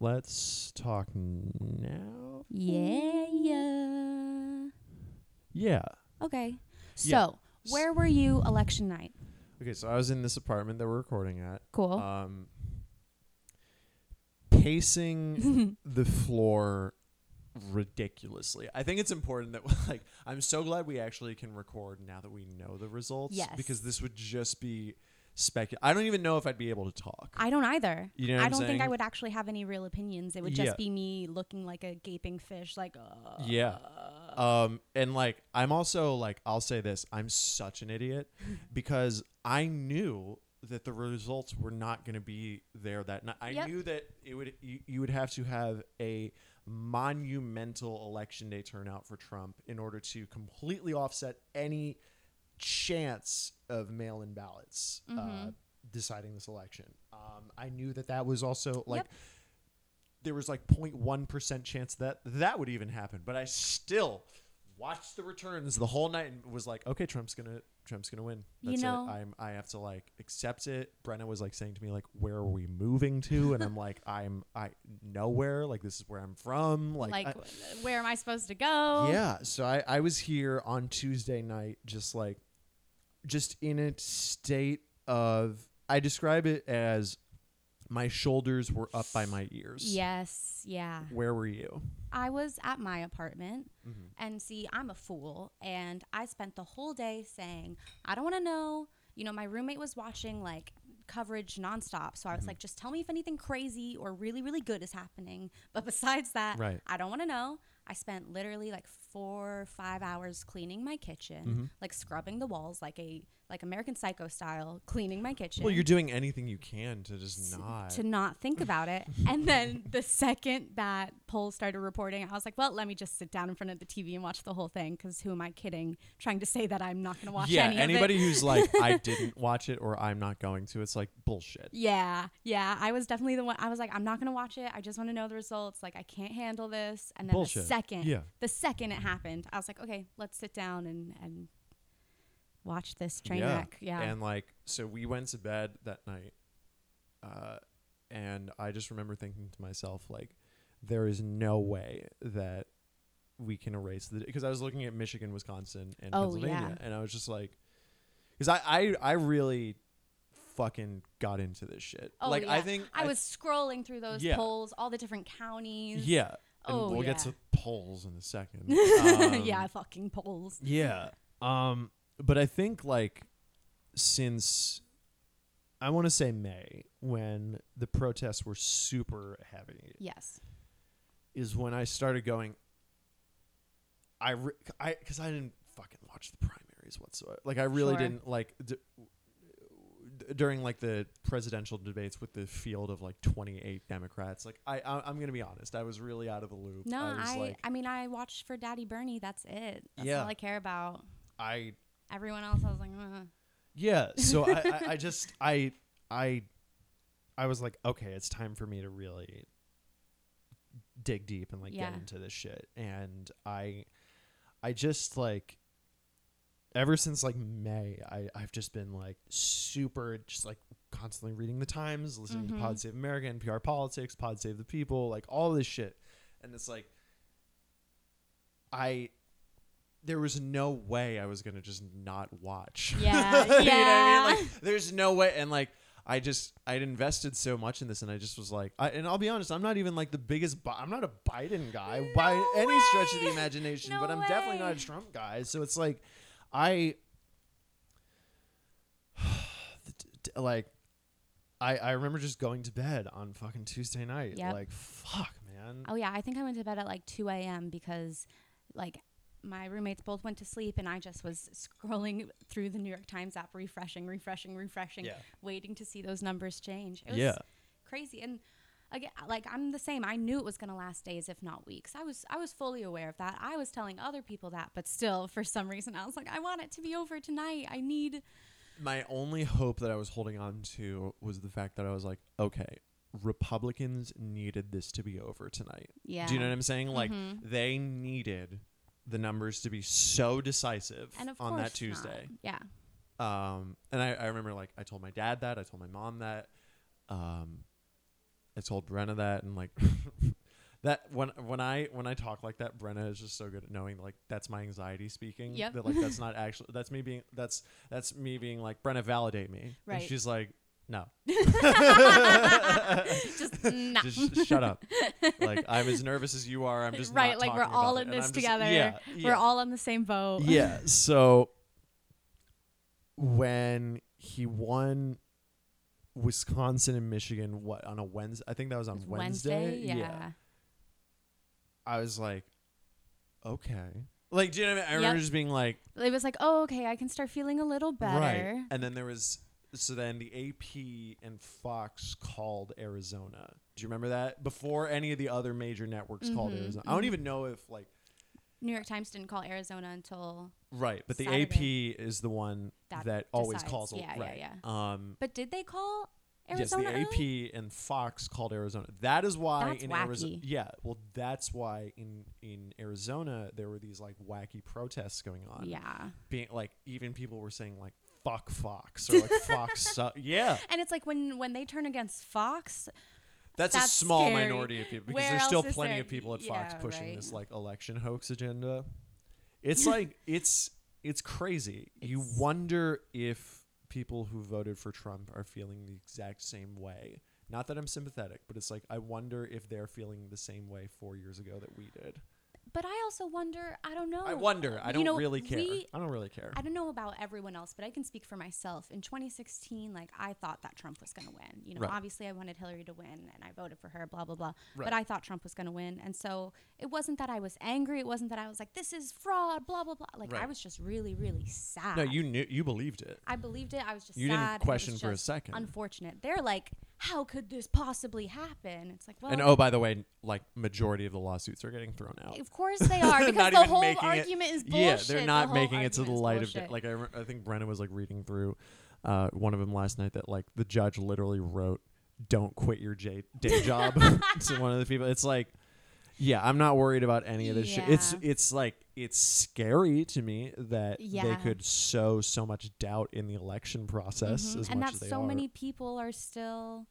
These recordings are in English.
let's talk now. Yeah, yeah. Yeah. Okay. So, Yeah. where were you election night? Okay, so I was in this apartment that we're recording at. Cool. Um, pacing the floor ridiculously. I think it's important that like I'm so glad we actually can record now that we know the results. Yes. Because this would just be I don't even know if I'd be able to talk. I don't either. You know I don't think I would actually have any real opinions. It would just Yeah. be me looking like a gaping fish, like, uh, Yeah. Um, and like I'm also like I'll say this: I'm such an idiot because I knew that the results were not going to be there that night. I Yep. knew that it would you, you would have to have a monumental election day turnout for Trump in order to completely offset any chance of mail-in ballots uh, Mhm. deciding this election. Um, I knew that that was also like Yep. there was like 0.1% chance that that would even happen but i still watched the returns the whole night and was like okay trump's gonna trump's gonna win You know- it i'm i have to like accept it brenna was like saying to me like where are we moving to and i'm like i'm i nowhere like this is where i'm from like, like, I- where am I supposed to go? yeah so i i was here on tuesday night just like just in a state of i describe it as my shoulders were up by my ears Yes. Yeah. where were you I was at my apartment, Mhm. and see, I'm a fool, and I spent the whole day saying, I don't want to know. You know, my roommate was watching like coverage nonstop, so I was Mhm. like, just tell me if anything crazy or really, really good is happening. But besides that, Right. I don't want to know. I spent literally like four, five hours cleaning my kitchen, Mhm. like scrubbing the walls, like a like American Psycho style, cleaning my kitchen. Well, you're doing anything you can to just not. to not think about it. And then the second that polls started reporting, I was like, well, let me just sit down in front of the TV and watch the whole thing because who am I kidding? Trying to say that I'm not going to watch yeah, any anybody of it. who's like, I didn't watch it or I'm not going to, it's like bullshit. Yeah, yeah. I was definitely the one. I was like, I'm not going to watch it. I just want to know the results. Like, I can't handle this. And then Bullshit. the second, Yeah. the second it happened, I was like, okay, let's sit down and, and watch this train yeah. wreck. Yeah. And like, so we went to bed that night, uh, and I just remember thinking to myself, like, there is no way that we can erase the because I was looking at Michigan, Wisconsin, and Oh, Pennsylvania, yeah. and I was just like, because I, I I really fucking got into this shit. Oh, like I yeah. think I was scrolling through those Yeah. polls, all the different counties. yeah. And Oh, we'll get to polls in a second. Um, yeah, fucking polls. Yeah. Um but I think like since I want to say May when the protests were super heavy Yes. is when I started going I re- I cuz I didn't fucking watch the primaries whatsoever. Like I really Sure. didn't like d- during like the presidential debates with the field of like 28 Democrats. Like I, I I'm going to be honest, I was really out of the loop. No, I was I, like I mean, I watched for Daddy Bernie. That's it. That's Yeah. all I care about. I Everyone else, I was like, uh. Yeah. So I, I, I just I I I was like, okay, it's time for me to really dig deep and like Yeah. get into this shit. And I I just like ever since like May, I, I've just been like super just like constantly reading the times, listening Mhm. to Pod Save America, NPR Politics, Pod Save the People, like all this shit. And it's like I there was no way I was gonna just not watch. Yeah, You know what I yeah. mean? Like there's no way and like I just I'd invested so much in this and I just was like I, and I'll be honest I'm not even like the biggest Bi- I'm not a Biden guy by No any stretch of the imagination No but I'm definitely not a. Trump guy so it's like I like I I remember just going to bed on fucking Tuesday night Yep. like fuck man Oh yeah, I think I went to bed at like 2 a.m. because like my roommates both went to sleep and I just was scrolling through the New York Times app, refreshing, refreshing, refreshing, yeah waiting to see those numbers change. It was yeah crazy and again like I'm the same. I knew it was going to last days if not weeks. I was I was fully aware of that. I was telling other people that, but still for some reason I was like I want it to be over tonight. I need my only hope that I was holding on to was the fact that I was like, okay, Republicans needed this to be over tonight. yeah. Do you know what I'm saying? Like Mhm. they needed the numbers to be so decisive on that Tuesday. Not. Yeah. Um, and I, I remember like I told my dad that, I told my mom that, um, I told Brenna that, and like that when when I when I talk like that, Brenna is just so good at knowing like that's my anxiety speaking. Yep. That like that's not actually that's me being that's that's me being like Brenna validate me. Right. And she's like, no, nah. just shut up. Like I'm as nervous as you are. I'm just right, like we're all in this just- together. Yeah, We're all on the same boat. yeah. So when he won Wisconsin and Michigan, what on a Wednesday? I think that was on was Wednesday. yeah. I was like, okay. Like, do you know what I mean? I remember just being like, It was like, oh, okay, I can start feeling a little better. right. And then there was, so then the AP and Fox called Arizona. Do you remember that? Before any of the other major networks called Mhm, Arizona. I don't mhm. even know if, like, New York Times didn't call Arizona until, right. But the Saturday. AP is the one that, That always calls. Yeah, yeah, right. yeah. Um, but did they call Arizona? Yes, the early? AP and Fox called Arizona. That is why That's in Arizona. Yeah, well, that's why in in Arizona there were these like wacky protests going on. Yeah. being like even people were saying like "fuck Fox" or like "Fox." Su-. Yeah, And it's like when when they turn against Fox, that's, a small scary. minority of people because Where there's still plenty there? of people at Fox Yeah, pushing right. this like election hoax agenda. It's like it's it's crazy. you wonder if people who voted for Trump are feeling the exact same way. Not that I'm sympathetic, but it's like I wonder if they're feeling the same way 4 years ago that we did. But I also wonder. I don't know. I wonder. I You don't know, really care. we- I don't really care. I don't know about everyone else, but I can speak for myself. In 2016, like I thought that Trump was going to win. You know, Right. obviously I wanted Hillary to win and I voted for her, blah blah blah. Right. But I thought Trump was going to win, and so it wasn't that I was angry. It wasn't that I was like, "This is fraud," blah blah blah. Like I was just really, really sad. no, you knew you believed it. I believed it. I was just You sad. didn't and it was question for a second. Unfortunate. They're like, "How could this possibly happen?" It's like, well, and oh, by the way, like majority of the lawsuits are getting thrown out. of course they are because the whole argument is bullshit. Yeah, they're not whole making it to the light of day. Like I, re- I think Brenna was like reading through uh, one of them last night that like the judge literally wrote, "Don't quit your j- day job" to one of the people. It's like, yeah, I'm not worried about any of this shit. It's it's like it's scary to me that they could sow so much doubt in the election process Mhm. as and much that as they so are. many people are still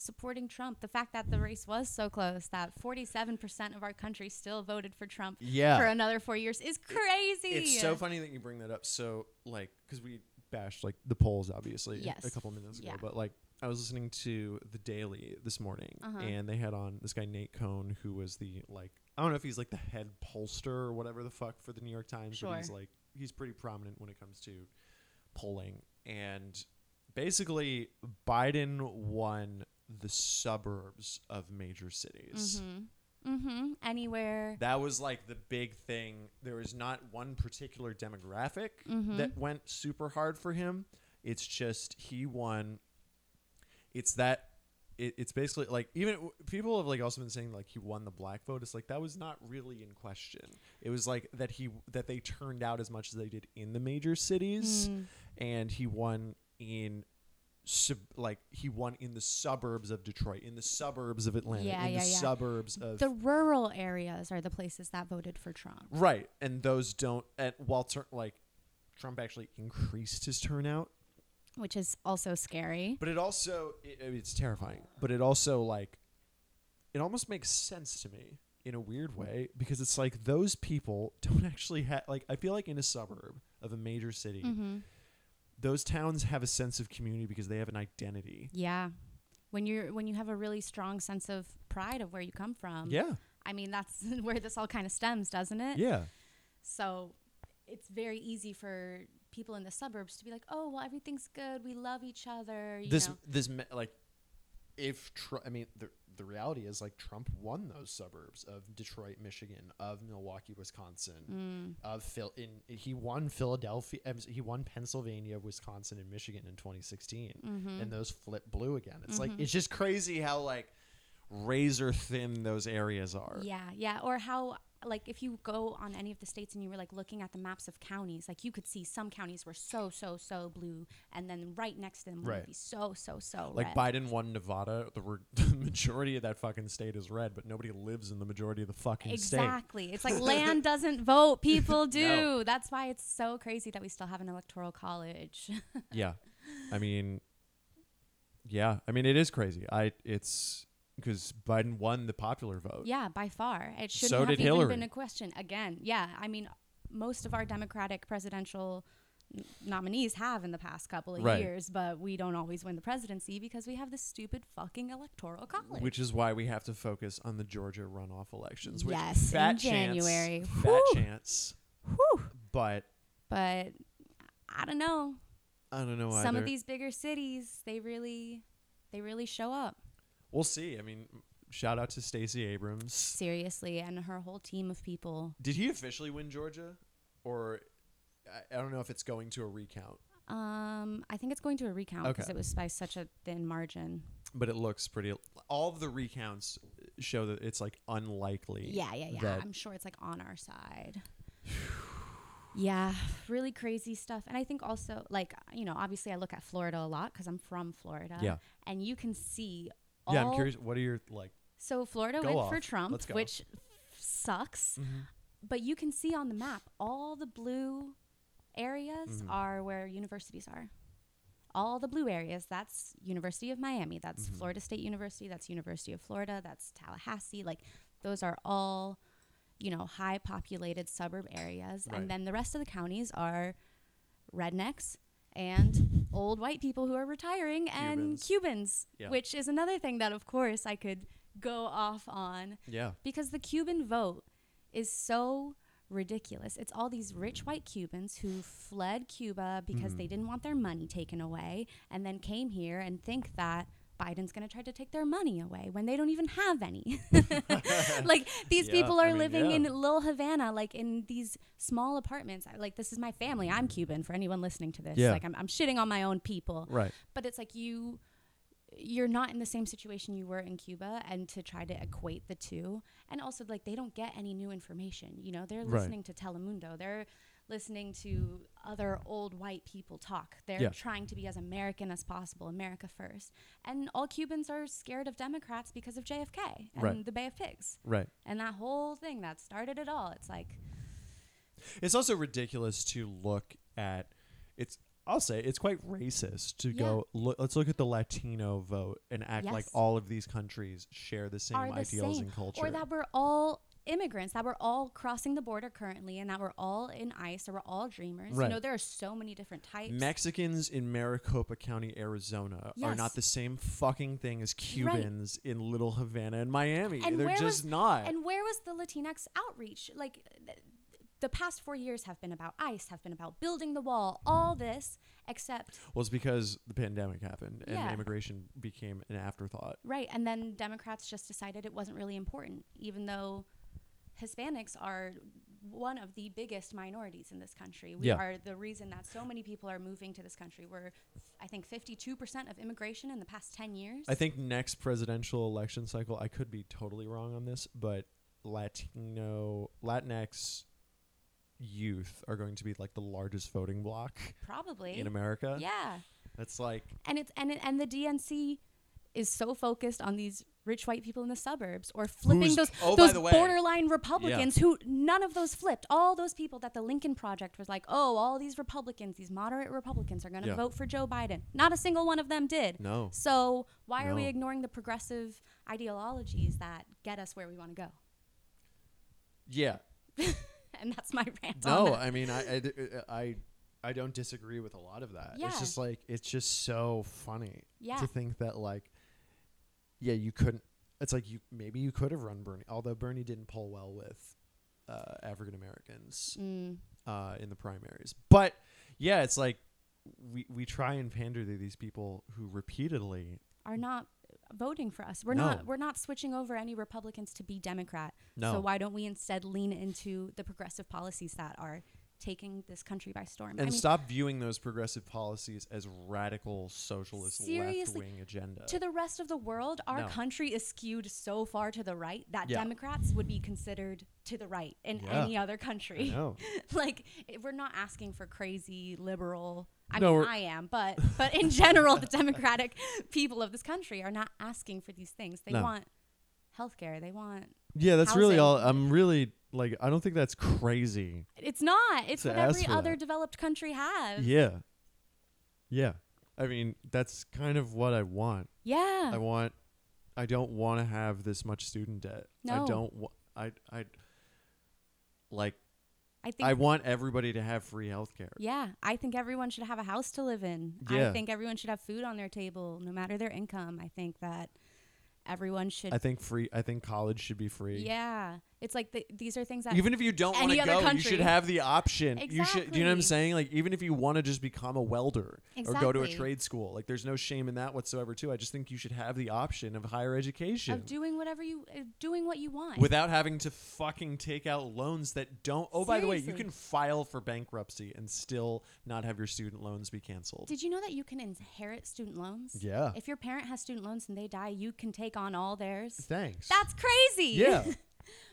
supporting Trump. The fact that the race was so close, that 47% of our country still voted for Trump yeah, for another four years is crazy. It's so funny that you bring that up. So, like, because we bashed like the polls, obviously, Yes. a couple minutes ago. Yeah. But like, I was listening to the Daily this morning, Uh-huh. and they had on this guy Nate Cohn, who was the like, I don't know if he's like the head pollster or whatever the fuck for the New York Times, but he's like, he's pretty prominent when it comes to polling. And basically, Biden won the suburbs of major cities. Mm-hmm. Mm-hmm. Anywhere. That was like the big thing. There was not one particular demographic Mhm. that went super hard for him. It's just he won. It's that. It, it's basically like even people have like also been saying like he won the black vote. It's like that was not really in question. It was like that he that they turned out as much as they did in the major cities, Mm. and he won in. Sub, like he won in the suburbs of Detroit, in the suburbs of Atlanta, Yeah, in yeah, the yeah. suburbs of The rural areas are the places that voted for Trump. Right, and those don't. And while tur- like Trump actually increased his turnout, Which is also scary. but it also it, it's terrifying. But it also like it almost makes sense to me in a weird way because it's like those people don't actually have like I feel like in a suburb of a major city, Mm-hmm. Those towns have a sense of community because they have an identity. Yeah. When you're when you have a really strong sense of pride of where you come from. yeah, I mean, that's where this all kind of stems, doesn't it? yeah, So it's very easy for people in the suburbs to be like, "Oh, well, everything's good. We love each other." You this know? this me- like if Tr- I mean the the reality is like Trump won those suburbs of Detroit, Michigan, of Milwaukee, Wisconsin, Mm. of Phil. In he won Philadelphia, um, he won Pennsylvania, Wisconsin, and Michigan in 2016, Mm-hmm. and those flip blue again. It's like it's just crazy how like razor thin those areas are. Yeah, yeah. Or how, like, if you go on any of the states and you were like looking at the maps of counties, like you could see some counties were so, so, so blue, and then right next to them Right. would be so, so, so Like red. Biden won Nevada, the, re- the majority of that fucking state is red, but nobody lives in the majority of the fucking state. Exactly. It's like land doesn't vote, people do. No. That's why it's so crazy that we still have an electoral college. yeah i mean yeah i mean it is crazy i it's because Biden won the popular vote. Yeah, by far. It shouldn't So have even Hillary. been a question. Again, yeah. I mean, most of our Democratic presidential n- nominees have in the past couple of Right. years, but we don't always win the presidency because we have this stupid fucking electoral college. Which is why we have to focus on the Georgia runoff elections. Which Yes, in fat January. Chance, fat Whew. chance. Whew. But But I don't know. I don't know why. Some either. of these bigger cities, they really, they really show up we'll see. I mean, shout out to Stacey Abrams. seriously, and her whole team of people. Did he officially win Georgia, or I, I don't know if it's going to a recount, Um, I think it's going to a recount because Okay. it was by such a thin margin. but it looks pretty. All of the recounts show that it's like unlikely. Yeah, yeah, yeah. I'm sure it's like on our side. yeah, really crazy stuff. And I think also, like, you know, obviously I look at Florida a lot because I'm from Florida. Yeah. And you can see. Yeah, I'm curious. What are your like? So Florida Go went for off. Trump, Let's go. which sucks. But you can see on the map all the blue areas Mhm. are where universities are. All the blue areas, that's University of Miami, that's Mhm. Florida State University, that's University of Florida, that's Tallahassee. Like those are all, you know, high populated suburb areas. Right. And then the rest of the counties are rednecks and old white people who are retiring and Cubans. Cubans, Yeah. which is another thing that of course I could go off on Yeah. because the Cuban vote is so ridiculous. It's all these rich white Cubans who fled Cuba because they Mhm. didn't want their money taken away and then came here and think that Biden's going to try to take their money away when they don't even have any. like these Yeah, people are I mean, living yeah. in Little Havana, like in these small apartments. I- Like this is my family. I'm Cuban. For anyone listening to this, Yeah. like I'm, I'm shitting on my own people Right. but it's like you you're not in the same situation you were in Cuba and to try to equate the two and also like they don't get any new information you know they're Right. listening to Telemundo they're listening to other old white people talk they're Yeah. trying to be as American as possible America first and all Cubans are scared of Democrats because of JFK and Right. the Bay of Pigs Right. and that whole thing that started it all it's like It's also ridiculous to look at. It's. I'll say it's quite racist to Yeah. go. Look, let's look at the Latino vote and act like all of these countries share the same Are the ideals same. and culture. or that we're all immigrants that we're all crossing the border currently and that we're all in ICE that we're all dreamers. Right. You know, there are so many different types. Mexicans in Maricopa County, Arizona, are not the same fucking thing as Cubans in Little Havana and Miami. And They're just was- not. and where was the Latinx outreach? Like th- the past 4 years have been about ICE, have been about building the wall, all this except well, it's because the pandemic happened and Yeah. immigration became an afterthought. right and then Democrats just decided it wasn't really important even though Hispanics are one of the biggest minorities in this country. We Yeah. are the reason that so many people are moving to this country. We're, I think, 52% of immigration in the past 10 years. I think next presidential election cycle, I could be totally wrong on this, but Latino, Latinx youth are going to be like the largest voting bloc Probably. in America. Yeah. That's like, And it's and it, and the DNC is so focused on these rich white people in the suburbs or flipping Who's- those oh, those borderline Republicans who none of those flipped. All those people that the Lincoln Project was like, "Oh, all these Republicans, these moderate Republicans are going to Yeah. vote for Joe Biden." Not a single one of them did. no. So, why are we ignoring the progressive ideologies that get us where we want to go? Yeah. And that's my rant No. I mean, I, I, I, I don't disagree with a lot of that. Yeah. It's just like, it's just so funny Yeah. to think that, like, yeah, you couldn't, it's like you, maybe you could have run Bernie, although Bernie didn't pull well with uh, African Americans. Mm. uh, in the primaries. But yeah, it's like we we try and pander to these people who repeatedly are not voting for us. We're No. not we're not switching over any Republicans to be Democrat. no So why don't we instead lean into the progressive policies that are taking this country by storm? and I mean, stop viewing those progressive policies as radical socialist left wing agenda. to the rest of the world, our No. country is skewed so far to the right that Yeah. Democrats would be considered to the right in Yeah. any other country. like we're not asking for crazy liberal. I No, mean, I am, but but in general, the democratic people of this country are not asking for these things. They No. want healthcare. They want. Yeah, that's really all. I'm really like I don't think that's crazy. It's not. It's what every other that. developed country has. Yeah. Yeah. I mean, that's kind of what I want. Yeah. I want I don't want to have this much student debt. No. I don't. Wa- I I like. I think I want everybody to have free healthcare. Yeah, I think everyone should have a house to live in. Yeah. I think everyone should have food on their table, no matter their income. I think that everyone should. I think free. I think college should be free. yeah, it's like the, these are things that Even if you don't want to go, you should have the option. You should. Do you know what I'm saying? Like, even if you want to just become a welder or go to a trade school, like, there's no shame in that whatsoever. Too. I just think you should have the option of higher education of doing whatever you uh, doing what you want. without having to fucking take out loans that don't. Oh, by the way, you can file for bankruptcy and still not have your student loans be canceled. Did you know that you can inherit student loans? Yeah. If your parent has student loans and they die, you can take on all theirs. Thanks. That's crazy. yeah.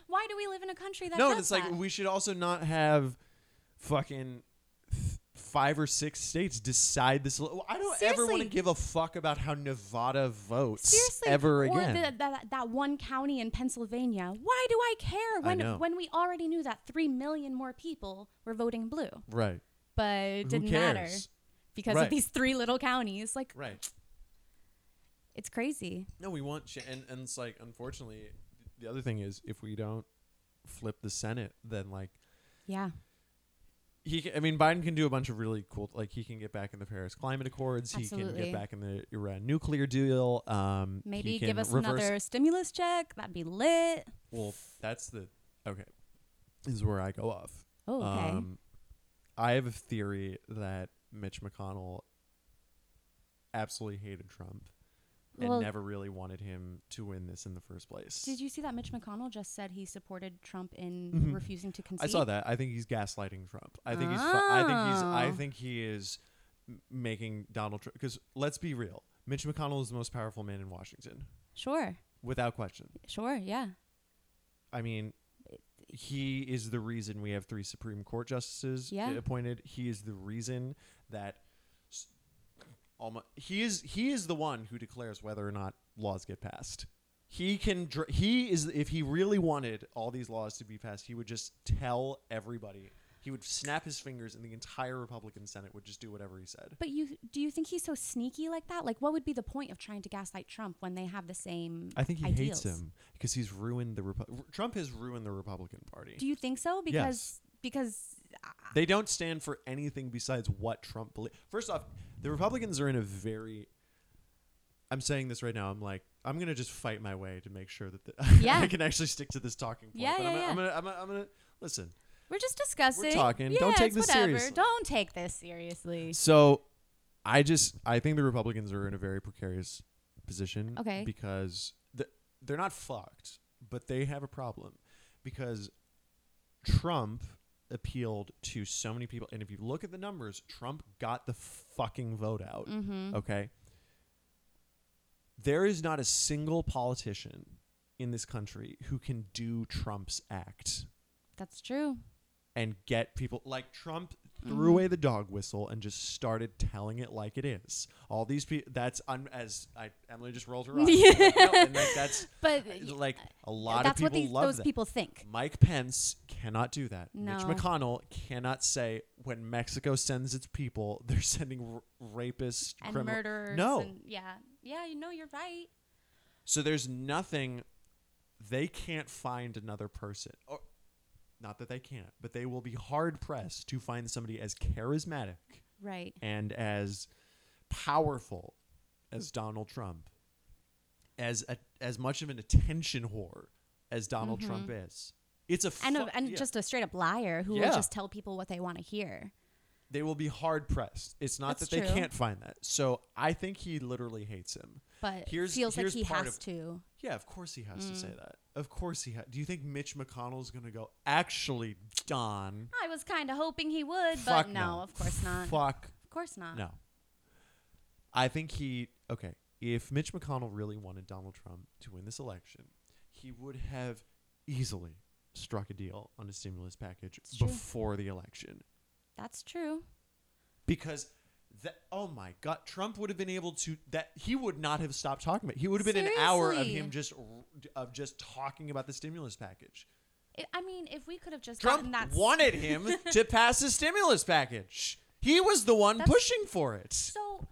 Why do we live in a country that no, does it's like we should also not have fucking th- five or six states decide this. Well, I don't ever want to give a fuck about how Nevada votes Seriously, ever or again. the, that that one county in Pennsylvania. Why do I care when know. when we already knew that three million more people were voting blue, right. but it didn't matter because Right. of these three little counties. Like Right. it's crazy. No, we want ch- and and it's like unfortunately the other thing is if we don't flip the Senate, then like Yeah, he can, I mean Biden can do a bunch of really cool like he can get back in the Paris Climate Accords, Absolutely. he can get back in the Iran nuclear deal, um he maybe can give us another stimulus check. That'd be lit. Well, that's the okay. This is where I go off. Oh, okay. Um, I have a theory that Mitch McConnell absolutely hated Trump and Well- never really wanted him to win this in the first place. Did you see that Mitch McConnell just said he supported Trump in Mhm. refusing to concede? I saw that. I think he's gaslighting Trump. I think he's. Fu- I think he's. I Oh. think he is making Donald Trump. Because let's be real, Mitch McConnell is the most powerful man in Washington, Sure, without question. sure, yeah. I mean, he is the reason we have three Supreme Court justices Yeah. appointed. He is the reason that almost he is he is the one who declares whether or not laws get passed. He can dr- he is if he really wanted all these laws to be passed, he would just tell everybody. He would snap his fingers, and the entire Republican Senate would just do whatever he said. But you do you think he's so sneaky like that? Like, what would be the point of trying to gaslight Trump when they have the same? I think he ideals? hates him because he's ruined the Repu- Trump has ruined the Republican Party. Do you think so? Because because uh, They don't stand for anything besides what Trump believes. First off, the Republicans are in a very. I'm saying this right now. I'm like, I'm gonna just fight my way to make sure that the, Yeah. I can actually stick to this talking point. Yeah, but yeah, I'm, yeah. Gonna, I'm, gonna, I'm gonna, I'm gonna listen. we're just discussing. We're talking. Yeah, Don't take this whatever. seriously. Don't take this seriously. So, I just I think the Republicans are in a very precarious position. Okay. Because the, they're not fucked, but they have a problem because Trump appealed to so many people, and if you look at the numbers, Trump got the fucking vote out. Mm-hmm. Okay. There is not a single politician in this country who can do Trump's act That's true. and get people like Trump. Threw mm-hmm. away the dog whistle and just started telling it like it is. All these people that's un- as I Emily just rolled her eyes. Yeah. No, and like that's But like a uh, lot that's of what people these, love those that. people think. Mike Pence cannot do that. No. Mitch McConnell cannot say when Mexico sends its people, they're sending r- rapists, And criminal- murderers. No. And yeah. Yeah, you know, you're right. So there's nothing they can't find another person or not that they can't, but they will be hard pressed to find somebody as charismatic Right. and as powerful as Donald Trump. As a, as much of an attention whore as Donald Mhm. Trump is. It's a And, a, and yeah. just a straight up liar who Yeah. will just tell people what they want to hear. They will be hard pressed. It's not That's that they true. can't find that. So I think he literally hates him. But Here's- feels like he part has of- to. Yeah, of course he has to say Mm. that. Of course he ha- Do you think Mitch McConnell's going to go, actually, Don? I was kind of hoping he would, Fuck but no, no. of course not. Fuck Of course not. no. I think he, okay, if Mitch McConnell really wanted Donald Trump to win this election, he would have easily struck a deal on a stimulus package It's true. before the election. That's true. because that oh my god trump would have been able to that he would not have stopped talking about it. he would have been an hour of him just of just talking about the stimulus package I I mean, if we could have just trump gotten that. wanted him to pass the stimulus package he was the one That's- pushing for it So,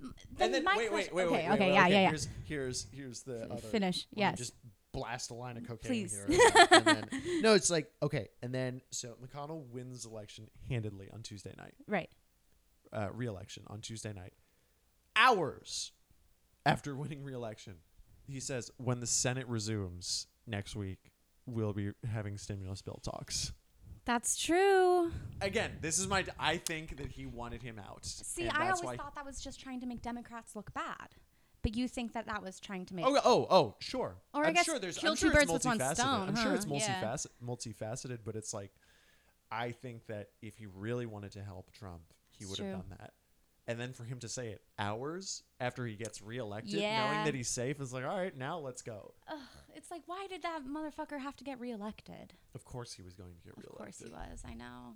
then and then my wait, wait, question- wait, okay, wait, wait, okay, wait, yeah, yeah, yeah. Here's here's here's the other. Finish. Yes. Just blast a line of cocaine Please. here. and then, no, it's like okay, and then so McConnell wins election handedly on Tuesday night. right. Uh, re-election on Tuesday night. Hours after winning re-election, he says, "When the Senate resumes next week, we'll be having stimulus bill talks." That's true. Again, this is my. I think that he wanted him out. See, I always thought that was just trying to make Democrats look bad. But you think that that was trying to make Oh, oh, oh, sure. Or I I'm guess sure there's kill I'm two sure birds with one stone, I'm sure huh? it's Yeah. multifaceted, multifaceted, but it's like I think that if he really wanted to help Trump, he would have done that. And then for him to say it hours after he gets reelected, knowing that he's safe, is like, all right, now let's go. Ugh, it's like why did that motherfucker have to get reelected? Of course, he was going to get reelected. Of course he was. I know.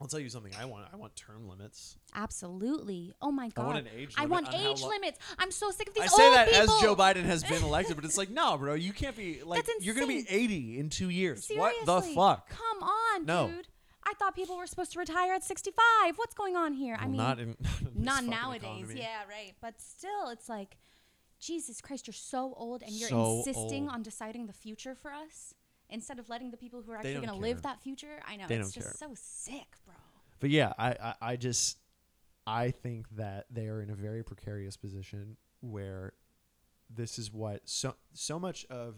I'll tell you something. I want. I want term limits. Absolutely. Oh my god. I want an age I limit want on how age lo- limits. I'm so sick of these I say old that people. as Joe Biden has been elected, but it's like, no, bro, you can't be like That's you're gonna be 80 in two years. Seriously. What the fuck? Come on, No. dude. I thought people were supposed to retire at 65. What's going on here? I mean, not in not, in this not nowadays. economy. Yeah, right. But still, it's like, Jesus Christ, you're so old and you're So insisting old. on deciding the future for us instead of letting the people who are actually going to live that future. I know. They it's just so sick, bro. But yeah, I, I, I just I think that they are in a very precarious position where this is what so so much of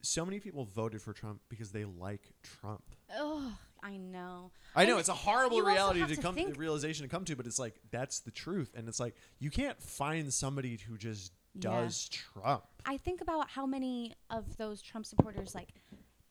so many people voted for Trump because they like Trump. Oh, I know. I know And it's a horrible reality to to come think- realization to come to, but it's like that's the truth, and it's like you can't find somebody who just Yeah. does Trump. I think about how many of those Trump supporters like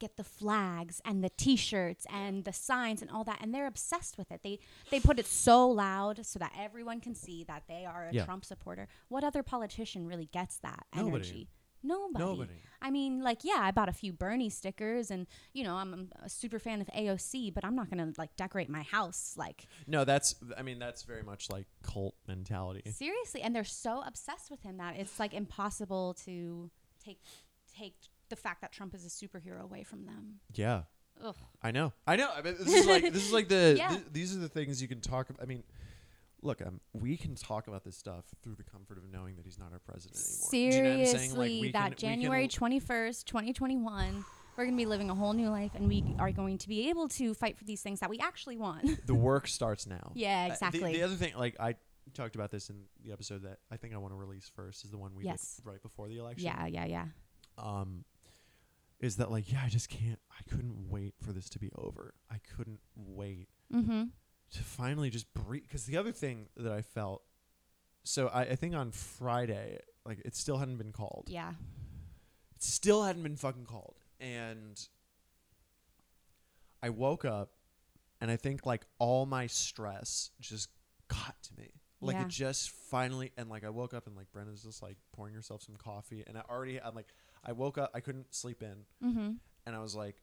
get the flags and the t-shirts and the signs and all that and they're obsessed with it. They they put it so loud so that everyone can see that they are a Yeah. Trump supporter. What other politician really gets that Nobody. energy? Nobody. Nobody. I mean, like, yeah, I bought a few Bernie stickers, and you know, I'm a super fan of AOC, but I'm not gonna like decorate my house like No, that's I mean that's very much like cult mentality. Seriously, and they're so obsessed with him that it's like impossible to take take the fact that Trump is a superhero away from them. Yeah. Ugh. I know. I know. I mean, this is like this is like the Yeah. th- these are the things you can talk about. I mean, look, um, we can talk about this stuff through the comfort of knowing that he's not our president anymore. Do you know what I'm saying? Seriously, Like, that can- January twenty first, twenty twenty one, we're gonna be living a whole new life, and we are going to be able to fight for these things that we actually want. the work starts now. Yeah, Uh, the- exactly. the, other thing, like I talked about this in the episode that I think I want to release first, is the one we Yes. did right before the election. yeah, yeah, yeah. Um, is that like yeah? I just can't. I couldn't wait for this to be over. I couldn't wait Mm-hmm. to finally just breathe. Because the other thing that I felt, so I, I think on Friday, like it still hadn't been called. Yeah. It still hadn't been fucking called, and I woke up, and I think like all my stress just got to me. Like Yeah. it just finally, and like I woke up and like Brenda's just like pouring herself some coffee, and I already, I'm like, I woke up, I couldn't sleep in, Mm-hmm. and I was like,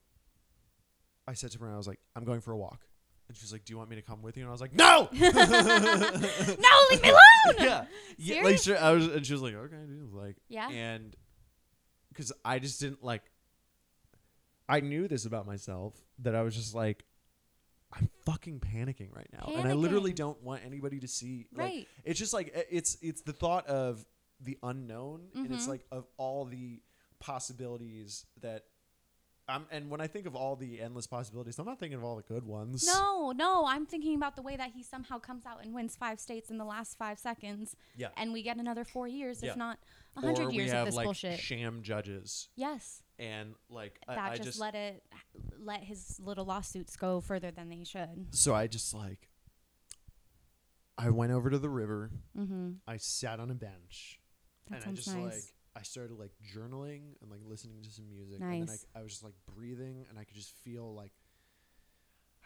I said to her, I was like, I'm going for a walk. And she's like, "Do you want me to come with you?" And I was like, "No, no, leave me alone. yeah, yeah." Like, she, I was, and she was like, "Okay, dude." Like, Yeah. and because I just didn't like, I knew this about myself that I was just like, I'm fucking panicking right now, and I literally don't want anybody to see. Like, Right. it's just like it's it's the thought of the unknown, and it's Mhm. like of all the possibilities that. I'm, and when I think of all the endless possibilities, I'm not thinking of all the good ones. No, no, I'm thinking about the way that he somehow comes out and wins five states in the last five seconds, Yeah. and we get another four years, Yeah. if not a hundred years of this like bullshit. sham judges, yes, and like that I, I just, just let it let his little lawsuits go further than they should. so I just like I went over to the river. Mm-hmm. I sat on a bench, That and I just nice. like I started like journaling and like listening to some music, and then Nice. I, I was just like breathing, and I could just feel like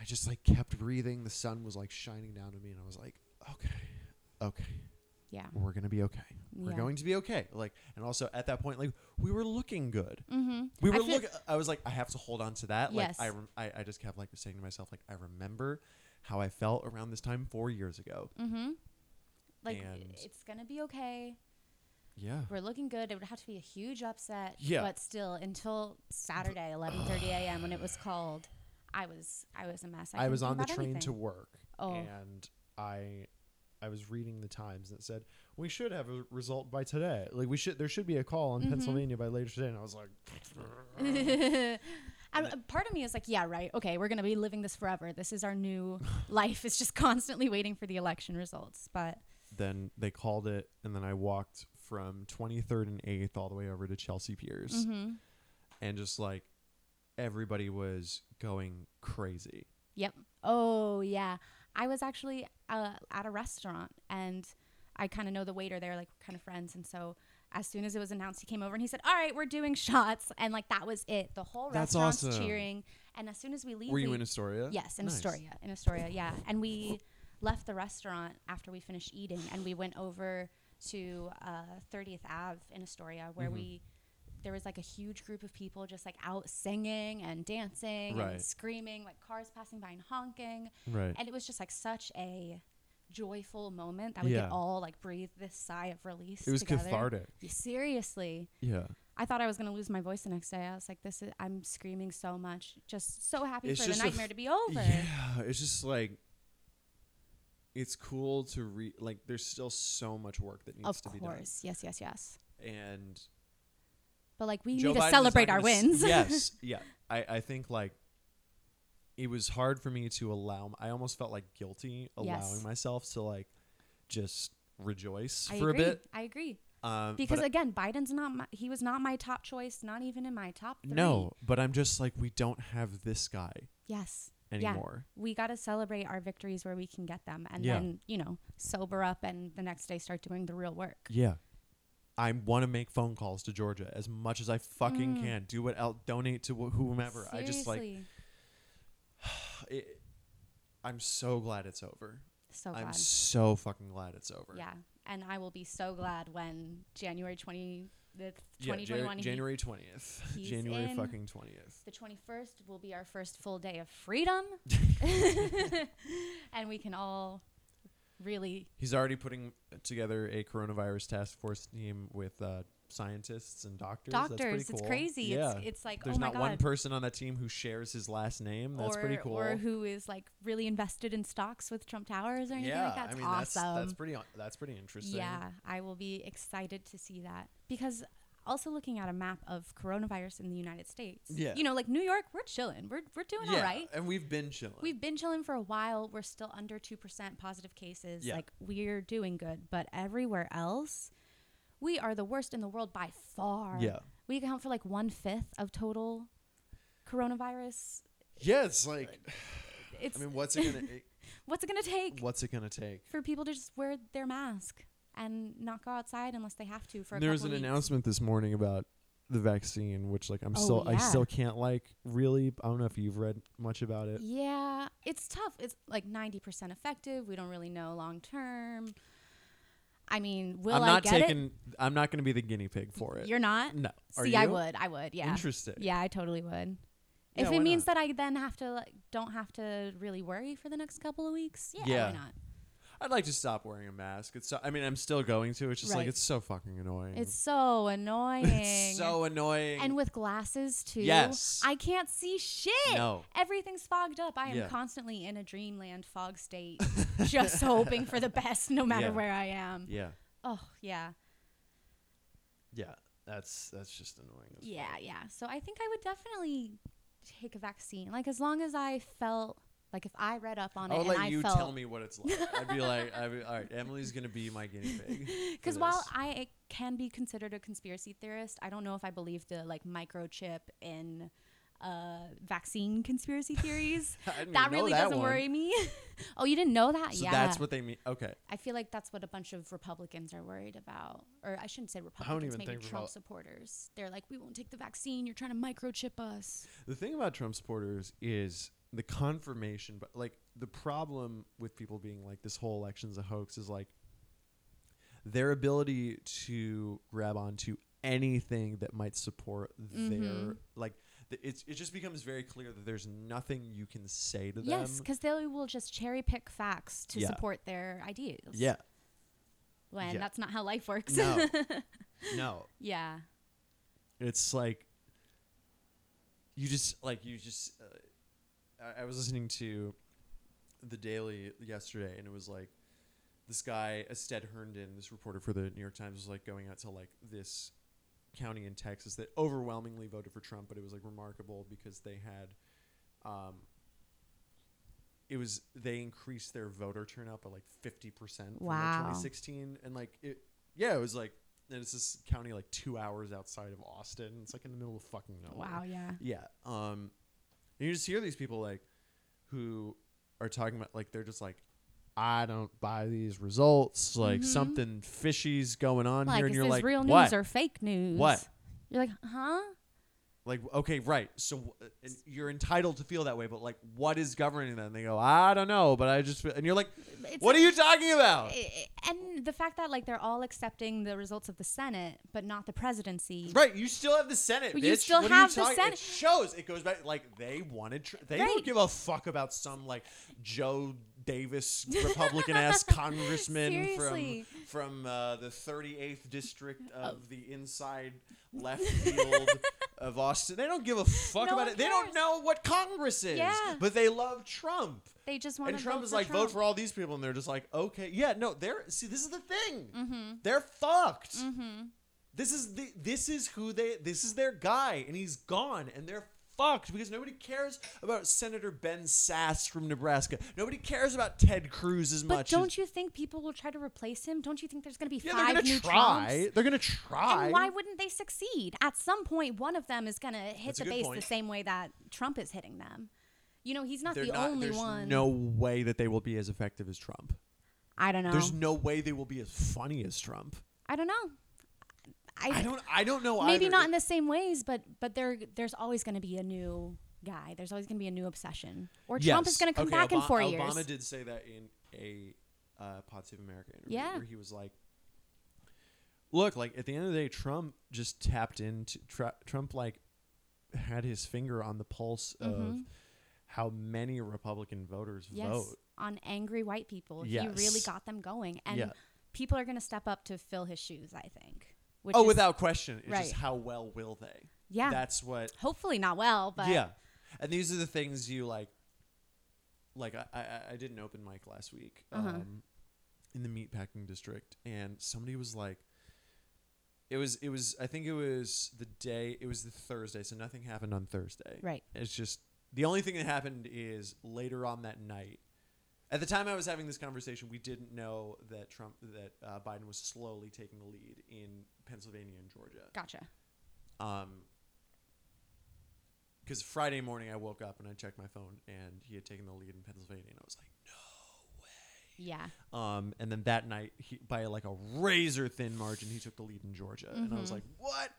I just like kept breathing. The sun was like shining down to me, and I was like, okay, okay, yeah, we're gonna be okay. We're Yeah. going to be okay. Like, and also at that point, like we were looking good. mm-hmm. We were feel- look. I was like, I have to hold on to that. Yes. Like, I, rem- I, I just kept like saying to myself, like, I remember how I felt around this time four years ago. Mm-hmm. Like And- it's gonna be okay. Yeah. We're looking good. It would have to be a huge upset. Yeah. But still, until Saturday, 11:30 a.m. when it was called, I was I was a mess. I, I, was on the train about to work, Oh. and I, I was reading the Times and it said we should have a result by today. Like we should there should be a call in Mhm. Pennsylvania by later today. And I was like, I, uh, part of me is like, yeah, right. Okay, we're gonna be living this forever. This is our new life. It's just constantly waiting for the election results. But then they called it, and then I walked from 23rd and 8th all the way over to Chelsea Piers, hmm and just like everybody was going crazy. Yep. Oh yeah, I was actually uh, at a restaurant and I kind of know the waiter there, like kind of friends, and so. As soon as it was announced, he came over and he said, "All right, we're doing shots," and like that was it. The whole That's restaurant's awesome. cheering, and as soon as we leave, Were you we- in Astoria? Yes, in Nice. Astoria. In Astoria, yeah. And we left the restaurant after we finished eating, and we went over to uh, 30th Ave in Astoria, where Mhm. we there was like a huge group of people just like out singing and dancing Right. and screaming, like cars passing by and honking, Right. and it was just like such a joyful moment that we Yeah. could all like breathe this sigh of release. It was together. cathartic. Seriously. Yeah. I thought I was gonna lose my voice the next day. I was like, "This is." I'm screaming so much, just so happy It's for the nightmare f- to be over. Yeah, it's just like it's cool to read. Like, there's still so much work that needs Of to be done, Of course, yes, yes, yes. and But like, we Joe need to Biden celebrate our gonna s- wins. yes, yeah. I I think like it was hard for me to allow. I almost felt like guilty allowing Yes. myself to like just rejoice I for agree. a bit. I agree Um, because again, Biden's not. My, he was not my top choice. Not even in my top three. no, but I'm just like we don't have this guy Yes. Anymore. We got to celebrate our victories where we can get them, and Yeah. then you know sober up, and the next day start doing the real work. Yeah. I want to make phone calls to Georgia as much as I fucking Mm. can. Do what else, donate to wh- whomever. I just like, it, I'm so glad it's over. so I'm glad. so fucking glad it's over. Yeah, and I will be so glad when January twenty the Yeah, twenty Jan- twenty one. January 20th. he's January fucking 20th. The 21st will be our first full day of freedom. and we can all really He's already putting together a coronavirus task force team with uh, scientists and doctors. That's pretty doctors. It's crazy. Yeah. It's, it's like, There's oh my not God. one person on that team who shares his last name. That's or, pretty cool. or who is like really invested in stocks with Trump Towers or anything yeah, like that. It's I mean awesome. that's that's pretty that's pretty interesting. Yeah, I will be excited to see that because also looking at a map of coronavirus in the United States. Yeah. You know, like New York, we're chilling. We're we're doing yeah, all right. and we've been chilling. We've been chilling for a while. We're still under 2% positive cases. Yeah. Like, we're doing good. But everywhere else, we are the worst in the world by far. yeah. We account for like one fifth of total coronavirus. Yeah, it's like It's I mean, what's it gonna it, what's it going to take what's it gonna take? for people to just wear their mask and not go outside unless they have to for a There was an weeks? announcement this morning about the vaccine, which like I'm Oh, still I still can't like really. I don't know if you've read much about it. Yeah, it's tough. It's like 90% effective. We don't really know long term. I mean, will I'm I not get taking. I'm not gonna be the guinea pig for it? it. You're not? no. Are See, I would. I would. Yeah. Interesting. Yeah, I totally would. Yeah, if it means not? that I then have to like, don't have to really worry for the next couple of weeks, yeah, Yeah. why not? I'd like to stop wearing a mask. It's. So, I mean, I'm still going to. It's just like it's so fucking annoying. It's so annoying. It's so annoying. and with glasses too. Yes. I can't see shit. no. Everything's fogged up. I am Yeah. constantly in a dreamland fog state, just hoping for the best no matter Yeah. where I am. Yeah. Oh, yeah. Yeah. That's that's just annoying. as Yeah, yeah. So I think I would definitely take a vaccine. Like as long as I felt like if I read up on it, I it and let I you felt tell me what it's like. I'd be like, I'd be, all right, Emily's gonna be my guinea pig. Because while. I can be considered a conspiracy theorist, I don't know if I believe the like microchip in uh, vaccine conspiracy theories. That really that doesn't one. worry me. oh, you didn't know that? So yeah. that's what they mean. Okay. I feel like that's what a bunch of Republicans are worried about. Or I shouldn't say Republicans, even maybe think Trump supporters. They're like, we won't take the vaccine. You're trying to microchip us. The thing about Trump supporters is the confirmation, but like the problem with people being like this whole election's a hoax is like their ability to grab onto anything that might support their Mhm. like th- it's it just becomes very clear that there's nothing you can say to Yes, them. because they will just cherry pick facts to Yeah. support their ideas. Yeah. When Yeah. that's not how life works. No. no. yeah. It's like you just like you just. Uh, I, I was listening to the Daily yesterday, and it was like this guy Astead Herndon, this reporter for the New York Times, was like going out to like this county in Texas that overwhelmingly voted for Trump, but it was like remarkable because they had, um, it was they increased their voter turnout by like fifty percent from like 2016, and like it, yeah, it was like. And it's this county like two hours outside of Austin. It's like in the middle of fucking nowhere. Wow, yeah. Yeah. Um, and you just hear these people like who are talking about like they're just like, I don't buy these results. Like Mhm. something fishy's going on Like, here, and you're like, real what? news or fake news? What? You're like, huh? Like, okay, right. So uh, and you're entitled to feel that way, but like, what is governing that? And they go, I don't know, but I just feel, and you're like, It's what are you talking about? And the fact that like they're all accepting the results of the Senate, but not the presidency. Right, you still have the Senate. Well, you still What are you have the Senate. It shows. It goes back like they wanted. Tr- they Right. don't give a fuck about some like Joe Davis Republican ass congressman Seriously. from from uh, the 38th district of the inside left field of Austin. They don't give a fuck No about it. They don't know what Congress is. Yeah. But they love Trump. They just want And Trump vote is like, Trump. vote for all these people, and they're just like, okay, yeah, no, they're see, this is the thing. Mm-hmm. They're fucked. Mm-hmm. This is the this is who they this is their guy and he's gone and they're fucked because nobody cares about Senator Ben Sass from Nebraska. Nobody cares about Ted Cruz as But much. don't as, you think people will try to replace him? Don't you think there's going to be Yeah, five they're new gonna try. Trumps? They're gonna try. And why wouldn't they succeed? At some point, one of them is going to hit That's the base point. the same way that Trump is hitting them. You know, he's not They're the not- only there's one. no way that they will be as effective as Trump. I don't know. There's no way they will be as funny as Trump. I don't know. I, I don't. I don't know. maybe either. not in the same ways, but but there there's always going to be a new guy. There's always going to be a new obsession, or Trump is going to come Okay, back in Obama- four Obama years. Obama did say that in a uh, Pod Save America interview Yeah. where he was like, "Look, like at the end of the day, Trump just tapped into Tr- Trump like had his finger on the pulse of Mhm. how many Republican voters Yes, vote. on angry white people, he really got them going, and yeah. people are going to step up to fill his shoes. I think. Which Oh, is- without question. It's right. just how well will they? yeah. That's what. Hopefully not well, but yeah, and these are the things you like. Like I, I, I did an open mic last week Uh-huh. um, in the meatpacking district, and somebody was like, "It was, it was. I think it was the day. It was the Thursday, so nothing happened on Thursday. right. It's just the only thing that happened is later on that night. At the time I was having this conversation, we didn't know that Trump, that uh, Biden was slowly taking the lead in Pennsylvania and Georgia. Gotcha. Um, because Friday morning I woke up and I checked my phone and he had taken the lead in Pennsylvania and I was like, no way. Yeah. Um, and then that night he by like a razor thin margin he took the lead in Georgia and I was Mhm. like, what?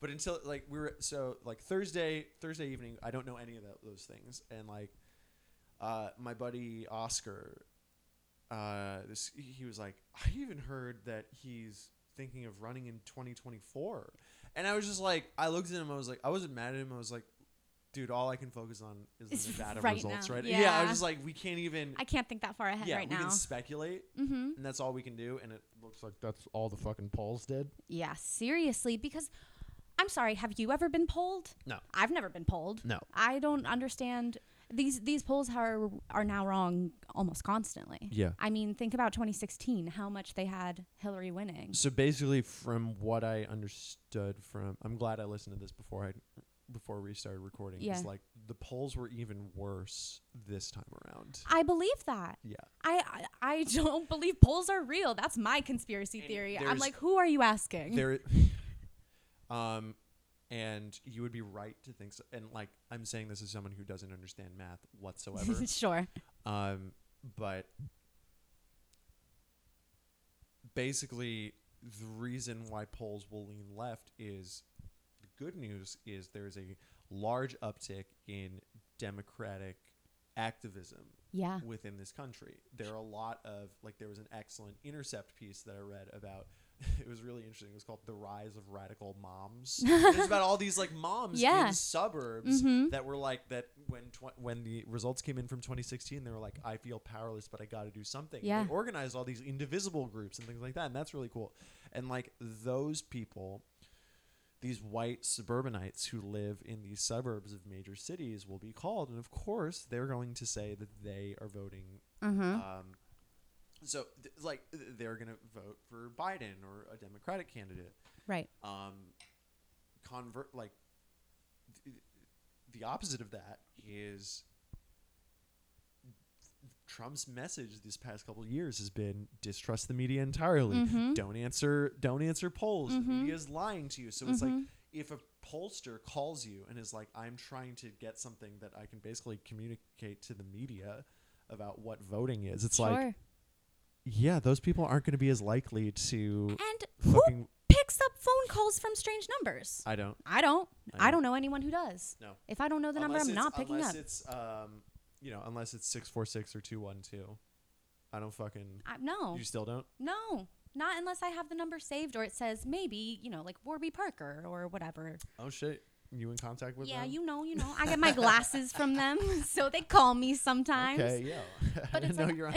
But until like we were so like Thursday Thursday evening I don't know any of that, those things and like uh, my buddy Oscar, uh, this he was like, I even heard that he's thinking of running in 2024, and I was just like, I looked at him, I was like, I wasn't mad at him, I was like, dude, all I can focus on is the Nevada right results, now. right? I Yeah. I was just like, we can't even. I can't think that far ahead yeah, right we now. can speculate, mm-hmm. and that's all we can do, and it looks like that's all the fucking polls did. Yeah, seriously, because I'm sorry, have you ever been polled? No. I've never been polled. No. I don't understand these these polls are are now wrong almost constantly. Yeah. I mean, think about 2016, how much they had Hillary winning. So basically, from what I understood from, I'm glad I listened to this before I before we started recording. Yeah. It's like the polls were even worse this time around. I believe that. Yeah. I, I I don't believe polls are real. That's my conspiracy And theory. I'm like, who are you asking? There, um, and you would be right to think so. And like I'm saying this as someone who doesn't understand math whatsoever. sure. um, but basically, the reason why polls will lean left is the good news is there's a large uptick in democratic activism Yeah. within this country. There are a lot of like there was an excellent intercept piece that I read about it was really interesting. It was called The Rise of Radical Moms. it's about all these like moms Yeah. in suburbs Mhm. that were like that when tw- when the results came in from 2016 they were like I feel powerless but I got to do something. And they organized all these indivisible groups and things like that and that's really cool. And like those people these white suburbanites who live in these suburbs of major cities will be called and of course they're going to say that they are voting Mm-hmm. um, So th- like they're gonna vote for Biden or a Democratic candidate. Right. Um, convert like th- the opposite of that is Trump's message this past couple of years has been distrust the media entirely. Mhm. Don't answer don't answer polls. The Mhm. media is lying to you. So it's like Mhm. if a pollster calls you and is like, I'm trying to get something that I can basically communicate to the media about what voting is, it's sure. like, yeah, those people aren't going to be as likely to and who picks up phone calls from strange numbers? I don't. I don't. I I don't know anyone who does. No. If I don't know the number, I'm not picking unless up. it's um, you know, unless it's six four six or two one two. I don't fucking. I, no, You still don't. no, not unless I have the number saved or it says maybe you know like Warby Parker or whatever. Oh shit! You in contact with them? yeah, them? you know, you know. I get my glasses from them, so they call me sometimes. Okay, yeah. I But didn't it's know like- you're on.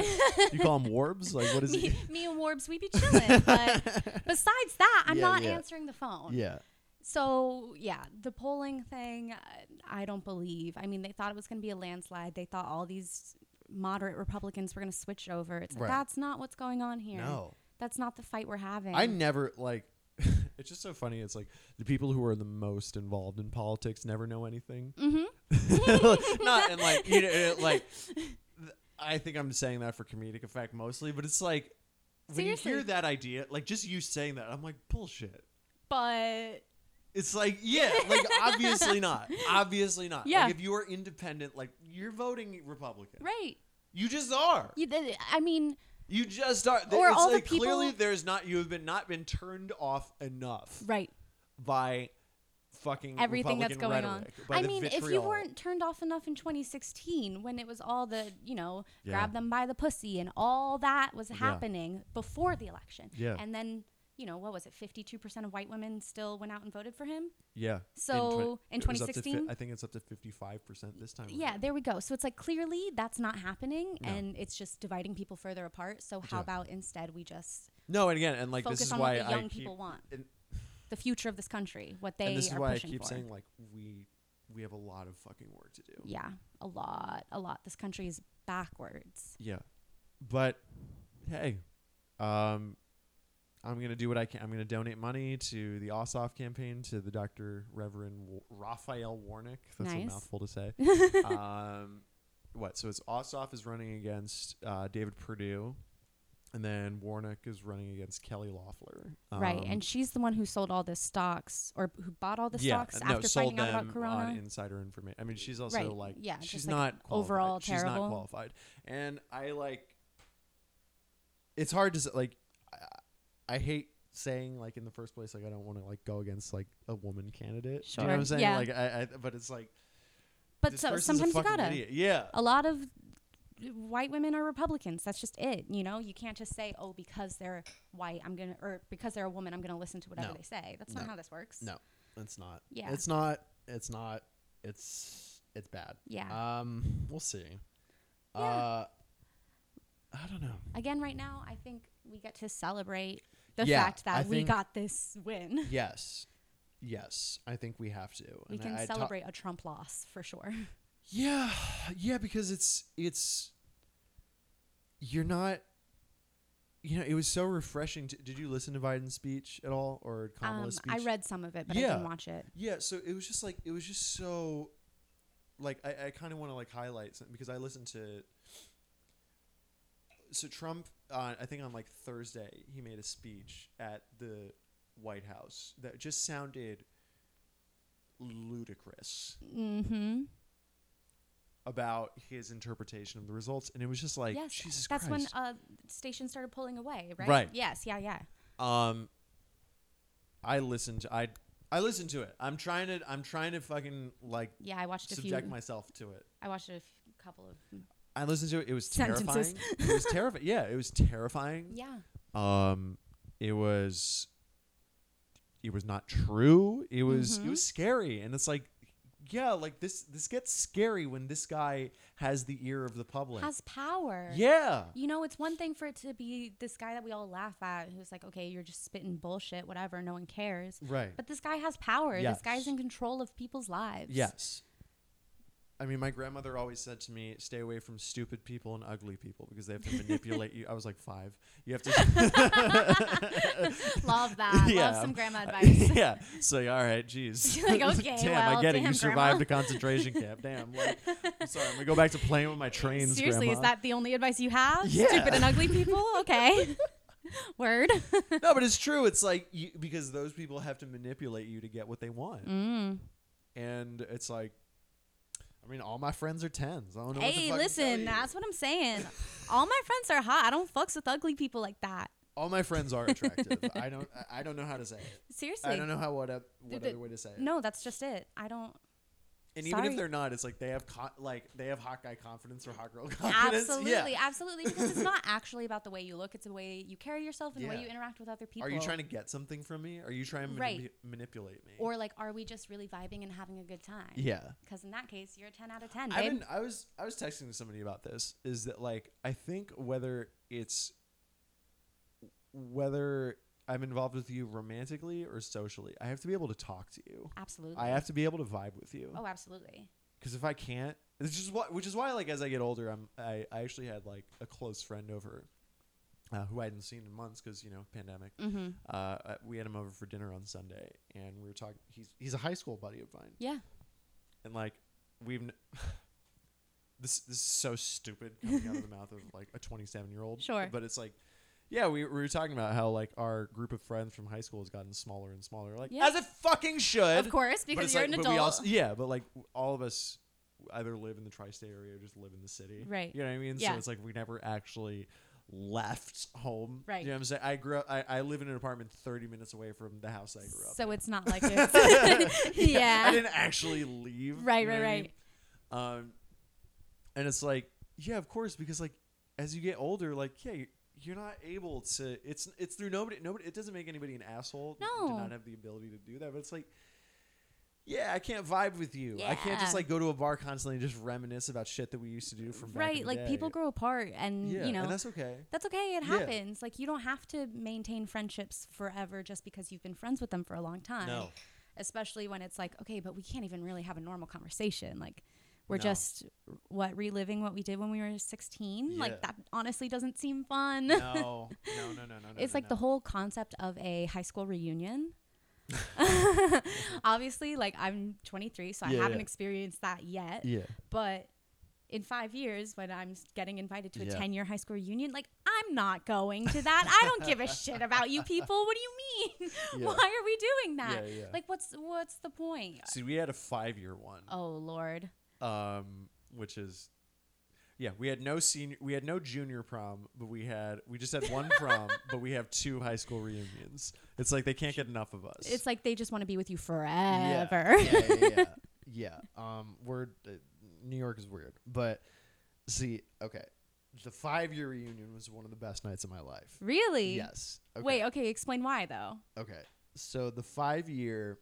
You call them warbs? Like what is me, it? me and Warbs, we be chilling. But besides that, I'm Yeah, not yeah. answering the phone. yeah. So yeah, the polling thing, uh, I don't believe. I mean, they thought it was going to be a landslide. They thought all these moderate Republicans were going to switch over. It's like Right. that's not what's going on here. No. That's not the fight we're having. I never like. It's just so funny. It's like the people who are the most involved in politics never know anything. mm-hmm. Not and like you know like. th- I think I'm saying that for comedic effect mostly, but it's like when you hear that idea, like just you saying that, I'm like bullshit. But It's like yeah, like obviously not, obviously not. Yeah. Like if you are independent, like you're voting Republican. right, You just are. you, I mean, You just are. Or it's all the like clearly there's not you have been not been turned off enough right. by fucking Everything that's Republican going on. rhetoric, by I the mean, if you vitriol. weren't turned off enough in 2016, when it was all the, you know, Yeah. grab them by the pussy and all that was happening before the election. Yeah. And then, you know, what was it? 52% of white women still went out and voted for him. yeah. So in, was up to fi- 2016, I think it's up to 55 percent this time. yeah, there we go. So it's like clearly that's not happening, No. and it's just dividing people further apart. So how Yeah. about instead we just No, and again, and like this is on why what the young I people want, the future of this country, what they and this is why I keep for. saying like we we have a lot of fucking work to do. yeah, a lot, a lot. This country is backwards. Yeah. But hey, um I'm going to do what I can. I'm going to donate money to the Ossoff campaign to the Dr. Reverend w- Raphael Warnick. That's a mouthful to say. um what? So it's Ossoff is running against uh, David Perdue and then Warnick is running against Kelly Loeffler. right, Um, and she's the one who sold all the stocks or who bought all the yeah, stocks no, after finding out about Corona. on insider information. I mean, she's also Right, like, yeah, she's just, like, not qualified. overall She's not qualified, and I like. It's hard to like. I, hate saying like in the first place like I don't want to like go against like a woman candidate. Sure. Do you know what I'm saying? yeah. Like I, I but it's like. but so sometimes you gotta. Idiot. Yeah. A lot of white women are Republicans. That's just it. You know, you can't just say, "Oh, because they're white, I'm gonna," or because they're a woman, I'm gonna listen to whatever No. they say. That's not how this works. No, it's not. Yeah. It's not. It's not. It's it's bad. Yeah. Um, we'll see. Yeah. Uh, I don't know. Again, right now, I think we get to celebrate the Yeah, fact that I we got this win. Yes. Yes, I think we have to. We And can I- I ta- celebrate a Trump loss for sure. yeah, yeah, because it's it's you're not. You know, it was so refreshing. To, did you listen to Biden's speech at all, or Kamala's Um, speech? I read some of it, but I didn't watch it. Yeah, so it was just like it was just so like I, I kind of want to like highlight something because I listened to so Trump uh, I think on like Thursday he made a speech at the White House that just sounded ludicrous Mm-hmm. about his interpretation of the results and it was just like yes, Jesus that's Christ. when uh, stations started pulling away, right? Right. Yes. Yeah. Yeah. um I listened to I I listened to it. I'm trying to I'm trying to fucking like Yeah. I watched a subject few. myself to it. I watched a f- couple of. I listened to it. It was Sentences. terrifying. it was terrifying. Yeah, it was terrifying. Yeah. Um, it was. It was not true. It was. It Mhm. was scary, and it's like, yeah, like this. This gets scary when this guy has the ear of the public. Has power. yeah. You know, it's one thing for it to be this guy that we all laugh at, who's like, okay, you're just spitting bullshit, whatever, no one cares. Right. But this guy has power. Yes. This guy's in control of people's lives. yes. I mean, my grandmother always said to me, "Stay away from stupid people and ugly people because they have to manipulate you." I was like five. You have to. Love that. Yeah. Love some grandma advice. yeah. So yeah, all right, jeez. You're like, okay, damn, well, I get it. damn, You survived Grandma. a concentration camp. Damn. Like, I'm sorry. I'm gonna go back to playing with my trains. Seriously, is that the only advice you have? Yeah. Stupid and ugly people? Okay. Word. no, but it's true. It's like you, because those people have to manipulate you to get what they want, Mm. and it's like, I mean, all my friends are tens. I don't know. what to Hey, listen, that's what I'm saying. All my friends are hot. I don't fucks with ugly people like that. all my friends are attractive. I don't. I- don't know how to say it. Seriously. I don't know how what what the- other way to say it. No, that's just it. I don't. And even sorry. if they're not, it's like they have con- like they have hot guy confidence or hot girl confidence. Absolutely, Yeah. absolutely. Because it's not actually about the way you look; it's the way you carry yourself and the way you interact with other people. Are you trying to get something from me? Are you trying to manip- manipulate me? Or like, are we just really vibing and having a good time? yeah. Because in that case, you're a ten out of ten, babe. been, I was I was texting somebody about this. Is that like I think whether it's whether I'm involved with you romantically or socially, I have to be able to talk to you. absolutely. I have to be able to vibe with you. Oh, absolutely. Because if I can't, it's just what, which is why like as I get older, I'm I, I actually had like a close friend over, uh, who I hadn't seen in months because you know pandemic. Mm-hmm. Uh, we had him over for dinner on Sunday, and we were talking. He's he's a high school buddy of mine, Yeah. and like we've. N- this this is so stupid coming out of the mouth of like a 27 year old. Sure. But it's like, yeah, we, we were talking about how like our group of friends from high school has gotten smaller and smaller, like as it fucking should. Of course, But because it's you're like- an but adult. we also, yeah, but like w- all of us either live in the tri-state area or just live in the city. Right. You know what I mean? Yeah. So it's like we never actually left home. Right. You know what I'm saying? I grew up. I, I live in an apartment 30 minutes away from the house I grew up. so it's not like it's yeah. I didn't actually leave. Right, you know right, what I mean? Um, and it's like, yeah, of course, because like as you get older, like yeah, you- you're not able to. It's it's through nobody. Nobody. It doesn't make anybody an asshole. No. To No. not have the ability to do that, but it's like. Yeah, I can't vibe with you. I can't just Yeah. like go to a bar constantly and just reminisce about shit that we used to do from back in right. the Like day. people grow apart, and Yeah, you know and that's okay. that's okay. It Yeah. happens. Like you don't have to maintain friendships forever just because you've been friends with them for a long time. No, Especially when it's like, okay, but we can't even really have a normal conversation. Like we're No. just what reliving what we did when we were 16. Yeah. Like that honestly doesn't seem fun. no, no, no, no, no, no. it's no, like the whole concept of a high school reunion. Obviously, like I'm 23, so I haven't yeah. experienced that yet. Yeah, But in five years, when I'm getting invited to a Yeah. 10 year high school reunion, like I'm not going to that. I don't give a shit about you people. What do you mean? Yeah. Why are we doing that? yeah, yeah. Like, what's what's the point? See, we had a five-year one. Oh Lord. Um, which is yeah, we had no senior, we had no junior prom, but we had we just had one prom, but we have two high school reunions. It's like they can't get enough of us. It's like they just want to be with you yeah, forever. yeah, yeah, yeah. yeah. Um, we're uh, New York is weird, but see, okay, the five year reunion was one of the best nights of my life. really? Yes. Okay. Wait. Okay. Explain why though. Okay. So the five year,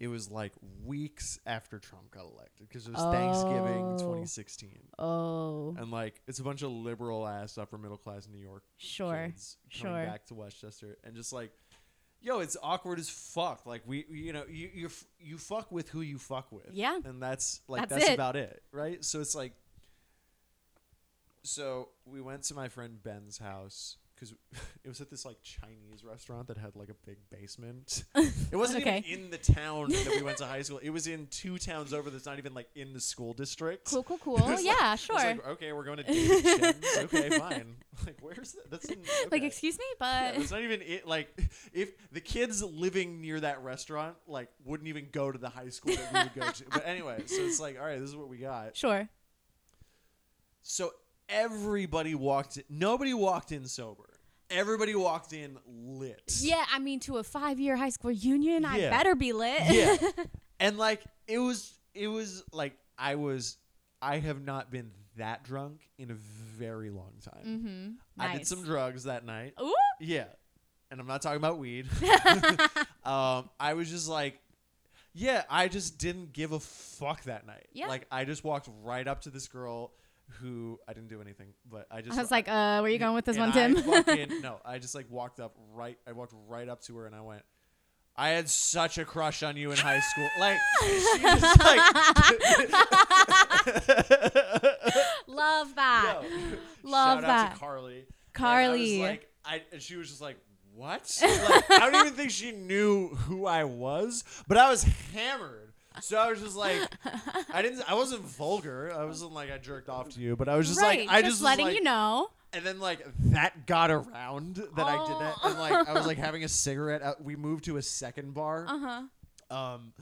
it was like weeks after Trump got elected because it was Thanksgiving Oh. 2016. Oh. And like it's a bunch of liberal ass upper middle class New York Sure. kids coming sure. back to Westchester and just like, yo, it's awkward as fuck. Like we, you know, you you f- you fuck with who you fuck with. Yeah. And that's like That's that's, it. about it, right? So it's like, so we went to my friend Ben's house because it was at this like Chinese restaurant that had like a big basement. It wasn't Okay. even in the town that we went to high school. It was in two towns over. That's not even like in the school district. Cool. Cool. Cool. It's like- yeah. Sure. like, okay, we're going to David Okay, fine. Like, where's that? That's in, Like, excuse me, Yeah, but it's not even it. Like, if the kids living near that restaurant like wouldn't even go to the high school that we would go to. But anyway, so it's like, all right, this is what we got. sure. So everybody walked. In, nobody walked in sober. Everybody walked in lit. Yeah, I mean, to a five-year high school reunion, I Yeah. better be lit. Yeah. and like it was, it was like I was. I have not been that drunk in a very long time. mm-hmm. I did some drugs that night. Ooh. Yeah. And I'm not talking about weed. um, I was just like, yeah, I just didn't give a fuck that night. Yeah. Like, I just walked right up to this girl who I didn't do anything, but I just. I was like, uh, where you going with this one, Tim? I fucking, no, I just like walked up right. I walked right up to her and I went, I had such a crush on you in high school. Like, she like, Love that. Yo, Love shout out that. to Carly. Carly. And I was like, I, and she was just like, what? Like, I don't even think she knew who I was, but I was hammered. So I was just like, I didn't, I wasn't vulgar. I wasn't like I jerked off to you, but I was just right. like, I just, just, was letting like, you know. and then like that got around that I did that, and like I was like having a cigarette. Out, we moved to a second bar, Uh huh. um,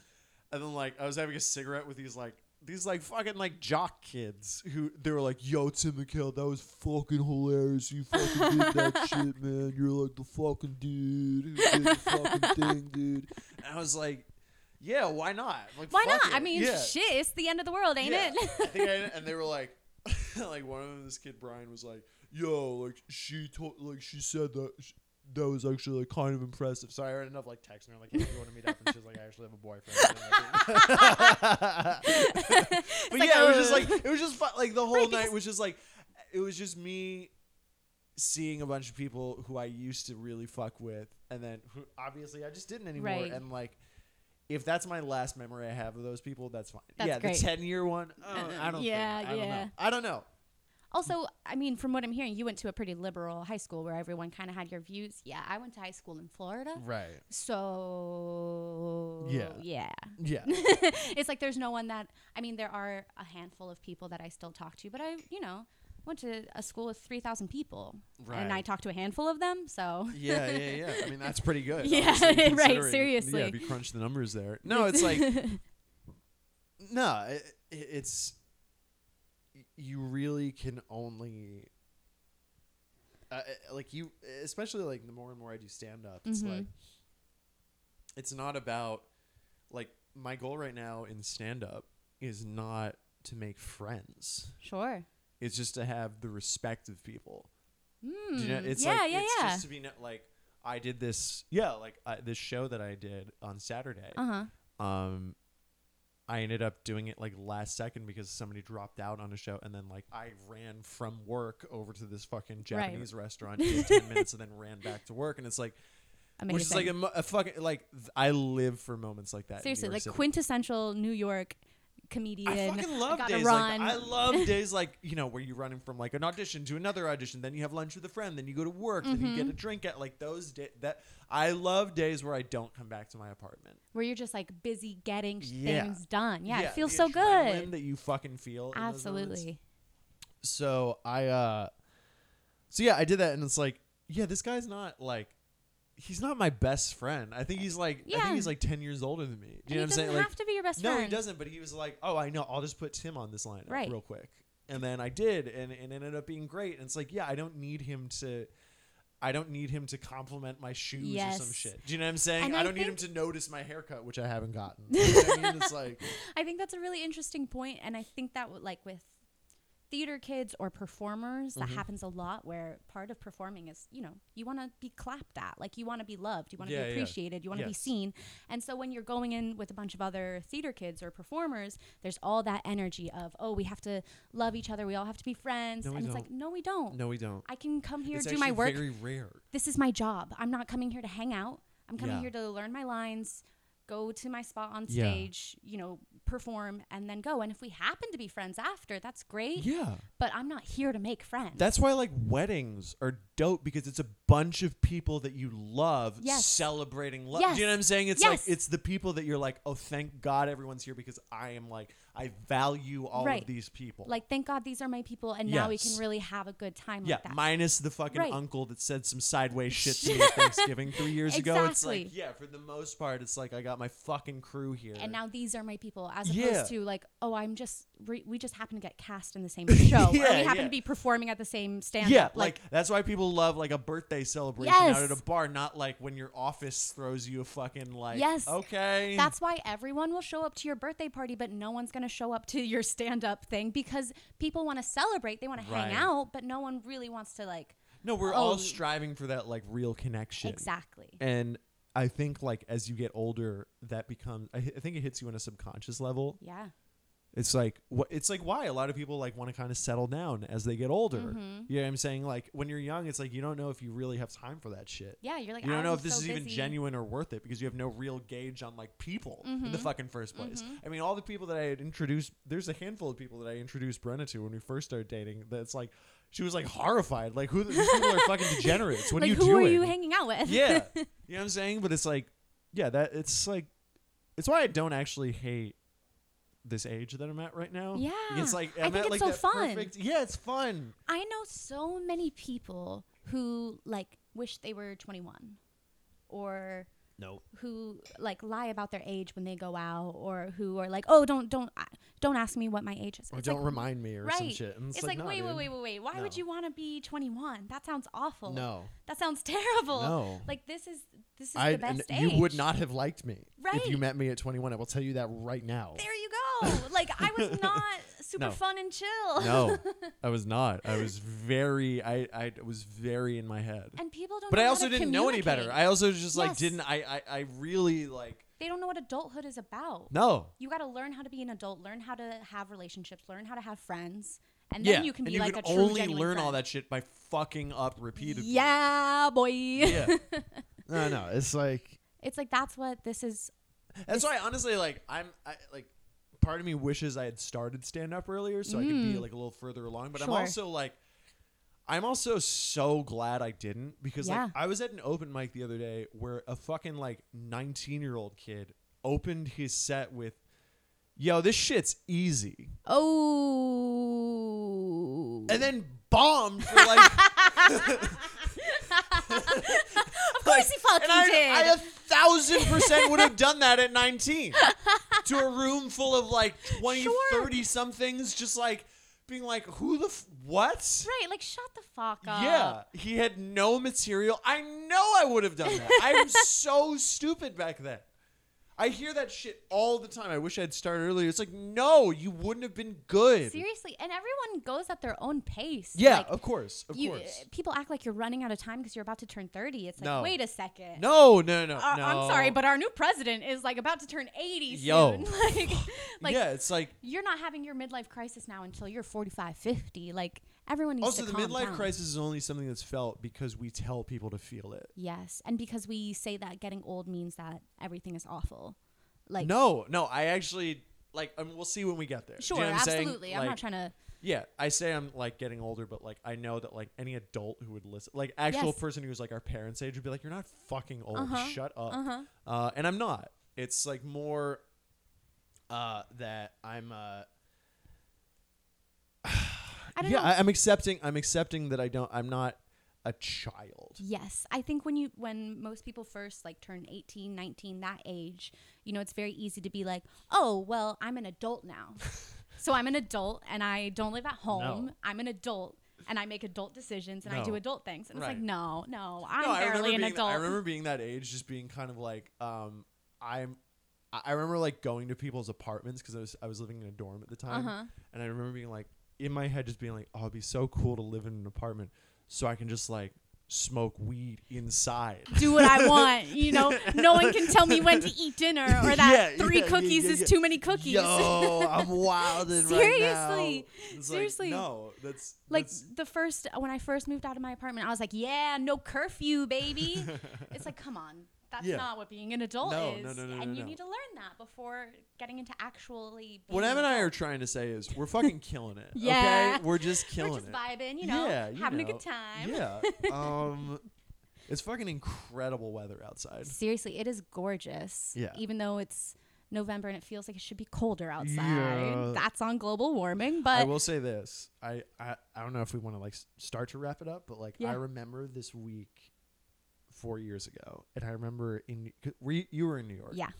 and then like I was having a cigarette with these like these like fucking like jock kids who they were like, "Yo, Tim McHale, that was fucking hilarious. You fucking did that shit, man. You're like the fucking dude who did the fucking thing, dude." And I was like, "Yeah, why not? Like, Why fuck not? I mean, yeah. shit, it's the end of the world, ain't Yeah. it? I think I, and they were like, like one of them, this kid Brian was like, "Yo, like she told, like she said that sh- that was actually like kind of impressive." So I ended up like texting her like, "Hey, you want to meet up?" And she's like, "I actually have a boyfriend." but like, yeah, it was just like it was just fun. Like the whole Right, night was just like it was just me seeing a bunch of people who I used to really fuck with, and then who obviously I just didn't anymore, Right. and like. If that's my last memory I have of those people, that's fine. That's yeah, great. the ten year one. Oh, I don't. Yeah, think, I don't yeah. know. I don't know. Also, I mean, from what I'm hearing, you went to a pretty liberal high school where everyone kind of had your views. Yeah, I went to high school in Florida. Right. So Yeah. yeah. Yeah. it's like there's no one that I mean, there are a handful of people that I still talk to, but I, you know, went to a school with 3,000 people and I talked to a handful of them, so yeah, yeah, yeah. I mean, that's pretty good. Yeah, right, seriously. Yeah, if you crunch the numbers there. No, it's like no, it, it- it's you really can only uh, like you, especially like the more and more I do stand up, it's Mhm. like it's not about like my goal right now in stand up is not to make friends. sure. It's just to have the respect of people. Mm. Do you know, it's yeah, like yeah, it's yeah. just to be no- like I did this yeah like I, this show that I did on Saturday. uh huh. Um, I ended up doing it like last second because somebody dropped out on a show, and then like I ran from work over to this fucking Japanese restaurant, in ten minutes, and then ran back to work, and it's like Amazing. which is like a, a fucking like th- I live for moments like that. Seriously, like City. quintessential New York comedian. I fucking love gotta days run. like I love days like you know where you're running from like an audition to another audition, then you have lunch with a friend, then you go to work, then you get Mm-hmm. a drink at like those days. That I love days where I don't come back to my apartment. where you're just like busy getting Yeah. things done. Yeah, it feels so good. that you fucking feel. in those moments. Absolutely. So I uh, so yeah, I did that, and it's like, yeah, this guy's not like. He's not my best friend. I think he's like I think he's like ten years older than me. Do And you know he what I'm doesn't saying? Like have to be your best No, friend. he doesn't. But he was like, "Oh, I know. I'll just put Tim on this line Right. real quick." And then I did, and and it ended up being great. And it's like, yeah, I don't need him to. I don't need him to compliment my shoes or some shit. Do you know what I'm saying? And I I don't need him to notice my haircut, which I haven't gotten. You know I mean? It's like, I think that's a really interesting point, and I think that w- like with theater kids or performers, that Mhm. happens a lot. Where part of performing is, you know, you want to be clapped at, like you want to be loved, you want to Yeah, be yeah. appreciated, you want to be seen. And so when you're going in with a bunch of other theater kids or performers, there's all that energy of, oh, we have to love each other, we all have to be friends, No, and it's don't. like, no, we don't. no, we don't. I can come here, it's do my work. Very rare. this is my job. I'm not coming here to hang out. I'm coming Yeah. here to learn my lines, go to my spot on Yeah. stage, you know, perform, and then go. And if we happen to be friends after, that's great. Yeah. But I'm not here to make friends. That's why like weddings are dope because it's a bunch of people that you love Yes. celebrating love. Yes. Do you know what I'm saying? It's Yes. like it's the people that you're like, oh, thank God everyone's here because I am like I value all Right. of these people. like, thank God these are my people, and now we can really have a good time yeah, like that. minus the fucking Right. uncle that said some sideways shit to me at Thanksgiving three years ago. It's like, Exactly. yeah, for the most part, it's like I got my fucking crew here. and now these are my people, as Yeah. opposed to like, oh, I'm just re- we just happen to get cast in the same show, or we happen yeah. to be performing at the same stand. yeah, up. like, that's why people love like a birthday celebration out at a bar, not like when your office throws you a fucking like. Yes. Okay. That's why everyone will show up to your birthday party, but no one's going to show up to your stand up thing because people want to celebrate. They want to hang out, but no one really wants to, like, No, we're Oh. all striving for that like real connection. exactly. And I think like as you get older, that becomes. I, I think it hits you on a subconscious level. Yeah. It's like what it's like why a lot of people like want to kind of settle down as they get older. Mhm. You know what I'm saying? Like when you're young, it's like you don't know if you really have time for that shit. Yeah, you're like you don't I'm know if this so is even genuine or worth it because you have no real gauge on like people in the Mhm. fucking first place. Mhm. I mean, all the people that I had introduced, there's a handful of people that I introduced Brenna to when we first started dating. That's like, she was like horrified. Like, who these people are fucking degenerates? What like are you who doing? are you hanging out with? yeah, you know what I'm saying. But it's like, yeah, that it's like, it's why I don't actually hate this age that I'm at right now. Yeah. it's like I I'm think at it's like so fun. perfect. Yeah, it's fun. I know so many people who like wish they were 21 or No, who like lie about their age when they go out or who are like, "Oh, don't don't uh, don't ask me what my age is." or It's don't like, remind me or some shit. And It's, it's, like, no, wait, wait, wait, wait, wait. Why would you want to be 21? That sounds awful. No, That sounds terrible. no. Like this is this is I the best and you would not have liked me right. if you met me at 21. I will tell you that right now. There you go. like I was not super No. fun and chill. no, I was not. I was very. I I was very in my head. And people don't. But know I how also to didn't know any better. I also just like didn't. I I, I really like they don't know what adulthood is about. no. You got to learn how to be an adult, learn how to have relationships, learn how to have friends, and then yeah, you can and be you like can a true only genuine learn all that shit by fucking up repeatedly. Yeah, boy. Yeah. no, no. It's like It's like that's what this is. that's why honestly, like I'm, I like. Part of me wishes I had started stand up earlier so I could be Mm. like a little further along. But I'm Sure. also like, I'm also so glad I didn't because Yeah. like I was at an open mic the other day where a fucking like 19 year old kid opened his set with, "Yo, this shit's easy," Oh. and then bombed for like. of course he fucking And I, did. I a thousand percent would have done that at 19 to a room full of like 20, Sure. 30 somethings, just like being like, who the f- what? right, like shut the fuck up. Yeah, he had no material. I know I would have done that. I'm so stupid back then. I hear that shit all the time. I wish I'd started earlier. It's like, no, you wouldn't have been good. Seriously, and everyone goes at their own pace. Yeah, Like, of course, of you, course. people act like you're running out of time because you're about to turn 30. It's like, No. wait a second. No, no, no, Uh, no. I'm sorry, but our new president is like about to turn 80 Yo. soon. like, like yeah, it's like you're not having your midlife crisis now until you're 45, 50. Like everyone needs also to the calm midlife down. crisis is only something that's felt because we tell people to feel it. Yes, and because we say that getting old means that everything is awful. Like no, no, I actually like. I mean, we'll see when we get there. Do you sure, know what I'm saying? absolutely. I'm Like, not trying to. Yeah, I say I'm like getting older, but like I know that like any adult who would listen, like actual Yes. person who's like our parents' age would be like, "You're not fucking old. Uh-huh, Shut up." Uh-huh. Uh, and I'm not. It's like more uh, that I'm. Uh, I don't yeah, know. I, I'm accepting. I'm accepting that I don't. I'm not a child. Yes, I think when you when most people first like turn 18, 19, that age, you know, it's very easy to be like, "Oh, well, I'm an adult now." so I'm an adult and I don't live at home. No. I'm an adult and I make adult decisions and I do adult things. And it's like, "No, no, I'm no, barely an adult." I remember being that age, just being kind of like, um, I'm. I I remember like going to people's apartments because I was I was living in a dorm at the time, Uh-huh. and I remember being like in my head, just being like, "Oh, it'd be so cool to live in an apartment, so I can just like smoke weed inside." do what I want. You know, no one can tell me when to eat dinner or that Yeah, three yeah, cookies yeah, is too many cookies. Yo, I'm wilding right now. Seriously, seriously. Like, no, that's like that's- the first when I first moved out of my apartment, I was like, "Yeah, no curfew, baby." it's like, come on, that's Yeah. not what being an adult No, is, no, no, no, and no, you no. need to learn that before getting into actually. Being what Em and I are trying to say is we're fucking killing it. Yeah. okay? we're just killing We're just it. vibing, you know, yeah, you having a good time. Yeah. Um, it's fucking incredible weather outside. Seriously, it is gorgeous. Yeah. Even though it's November and it feels like it should be colder outside. Yeah. That's on global warming, but I will say this. I, I I don't know if we want to like start to wrap it up, but like Yeah. I remember this week four years ago, and I remember in 'cause we you were in New York. yeah.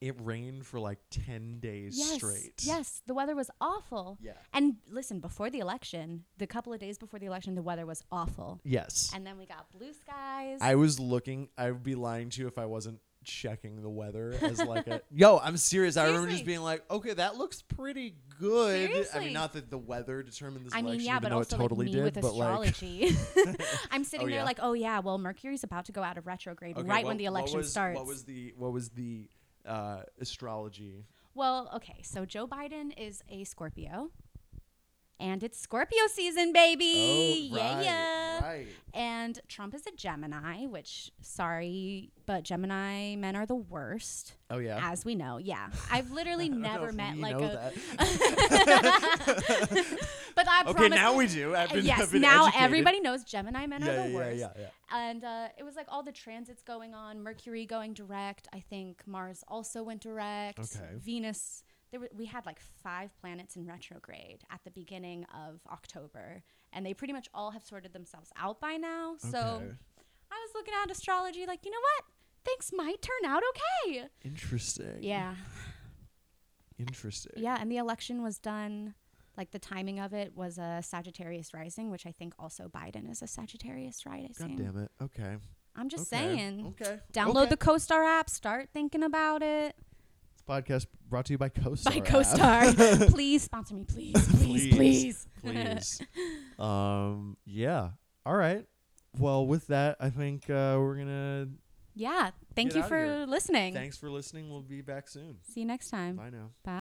It rained for like ten days Yes. straight. Yes, the weather was awful. Yeah. And listen, before the election, the couple of days before the election, the weather was awful. Yes. And then we got blue skies. I was looking. I would be lying to you if I wasn't checking the weather as like a yo. I'm serious. I remember just Seriously. being like, okay, that looks pretty good. I Seriously. mean, not that the weather determined this I mean, election, yeah, even but though also it totally like me did. with but like, astrology. I'm sitting Oh, there yeah? like, oh yeah, well Mercury's about to go out of retrograde okay, right what- when the what election was, starts. What was the what was the uh, astrology? Well, okay. So Joe Biden is a Scorpio. And it's Scorpio season, baby. yeah, yeah. Oh, Right. And Trump is a Gemini, which, sorry, but Gemini men are the worst, Oh yeah. as we know. Yeah. I've literally I don't know never met like a. that. But I okay, promise. Okay, now we do. I've been, yes, I've been now educated. everybody knows Gemini men Yeah, are the worst. yeah, yeah, yeah, And uh, it was like all the transits going on, Mercury going direct. I think Mars also went direct. Okay. Venus. There were, we had like five planets in retrograde at the beginning of October, and they pretty much all have sorted themselves out by now. So I was looking at astrology, like you know what, things might turn out okay. Interesting. Yeah, Interesting. yeah. And the election was done. Like the timing of it was a Sagittarius rising, which I think also Biden is a Sagittarius rising. God damn it. Okay. I'm just okay. saying. Okay. Download okay. the CoStar app. Start thinking about it. Podcast brought to you by CoStar. By. CoStar. please sponsor me, please, please, Please. please. Please. um. Yeah. All right. Well, with that, I think uh, we're gonna. yeah. Thank you for listening. Thanks for listening. We'll be back soon. See you next time. Bye now. Bye.